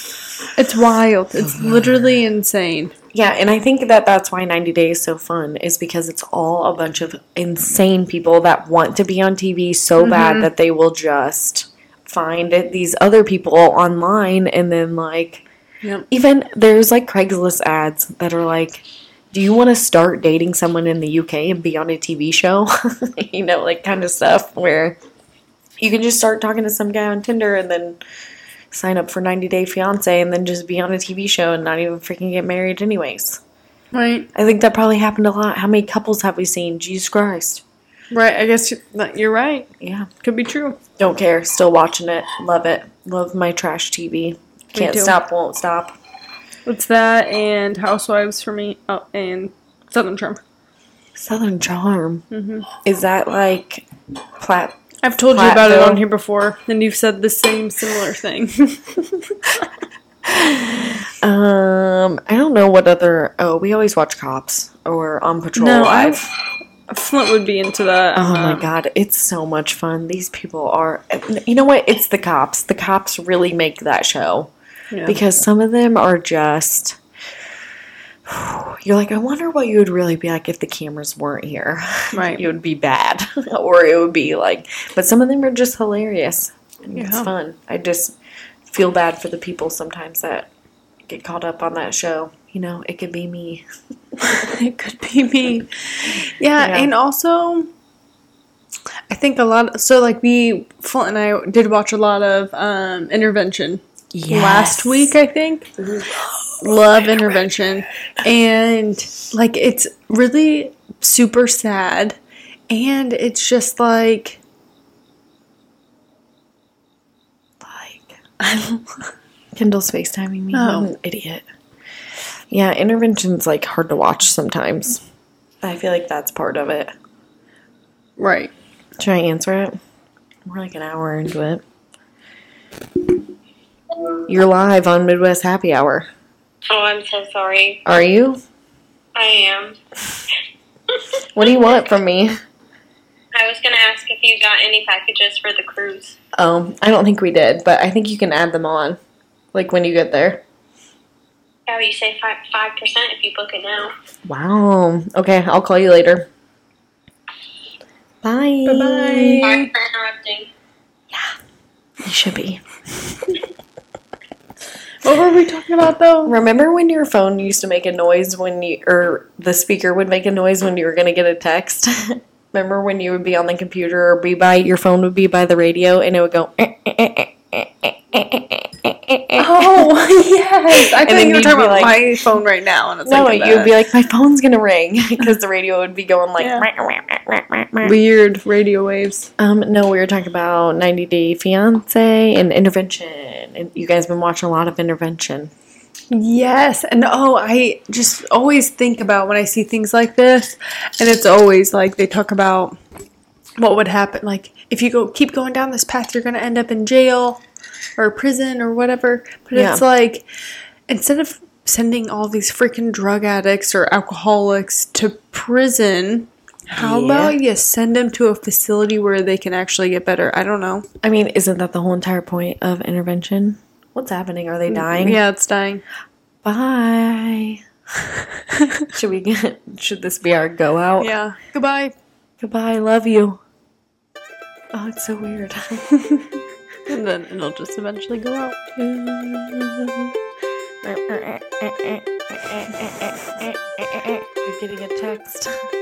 It's wild. It's *sighs* literally insane. Yeah, and I think that that's why 90 Days is so fun is because it's all a bunch of insane people that want to be on TV so bad mm-hmm. that they will just find it, these other people online and then like Yep. even there's like Craigslist ads that are like do you want to start dating someone in the UK and be on a TV show? *laughs* you know, like kind of stuff where you can just start talking to some guy on Tinder and then sign up for 90 Day Fiance and then just be on a TV show and not even freaking get married anyways. Right. I think that probably happened a lot. How many couples have we seen? Jesus Christ. Right. I guess you're- right. Yeah. Could be true. Don't care. Still watching it. Love it. Love my trash TV. Can't stop, won't stop. It's that and Housewives for me. Oh, and Southern Charm. Southern Charm. Mm-hmm. Is that like plat? I've told you about it on here before, and you've said the same similar thing. *laughs* Um, I don't know what other. Oh, we always watch Cops or On Patrol no, Live. I Flint would be into that. Oh my Um, god, it's so much fun. These people are. You know what? It's the cops. The cops really make that show. yeah. because some of them are just *sighs* you're like i wonder what you would really be like if the cameras weren't here *laughs* Right. you would be bad *laughs* or it would be like but some of them are just hilarious and it's fun i just feel bad for the people sometimes that get caught up on that show you know it could be me *laughs* it could be me. Yeah, Yeah. and also I think a lot so like we Flint and I did watch a lot of um intervention. last week, I think. Love intervention. And like it's really super sad. And it's just like like *laughs* Kendall's FaceTiming me. Oh. An idiot. Yeah, intervention's like hard to watch sometimes. I feel like that's part of it. Right. Should I answer it? We're like an hour into it. You're live on Midwest Happy Hour. Oh, I'm so sorry. Are you? I am. What do you want from me? *laughs* I was going to ask if you got any packages for the cruise. Um, I don't think we did, but I think you can add them on. Like when you get there. Oh, you say 5, 5% if you book it now. Wow. Okay, I'll call you later. Bye. Bye-bye. Sorry for interrupting. Yeah, you should be. *laughs* What were we talking about though? Remember when your phone used to make a noise when you, or the speaker would make a noise when you were going to get a text? *laughs* Remember when you would be on the computer or be by, your phone would be by the radio and it would go. Eh, eh, eh, Oh *laughs* yes. I think you were you'd talking about like- my phone right now and it's No, like you'd be like, my phone's going to ring *laughs* because the radio would be going like. weird radio waves. Um, no, we were talking about 90 Day Fiance and intervention. And you guys been watching a lot of intervention. Yes, and oh, I just always think about when I see things like this, and it's always like they talk about what would happen. Like if you go keep going down this path, you're going to end up in jail or prison or whatever. But it's like instead of sending all these freaking drug addicts or alcoholics to prison, how Yeah. about you send them to a facility where they can actually get better? I don't know. I mean, isn't that the whole entire point of intervention? What's happening? Are they mm, dying? Yeah, it's dying. Bye. *laughs* should we get, should this be our go out? Yeah. Goodbye. Goodbye. Love you. Oh, it's so weird. *laughs* And then it'll just eventually go out. You're getting a text. *laughs*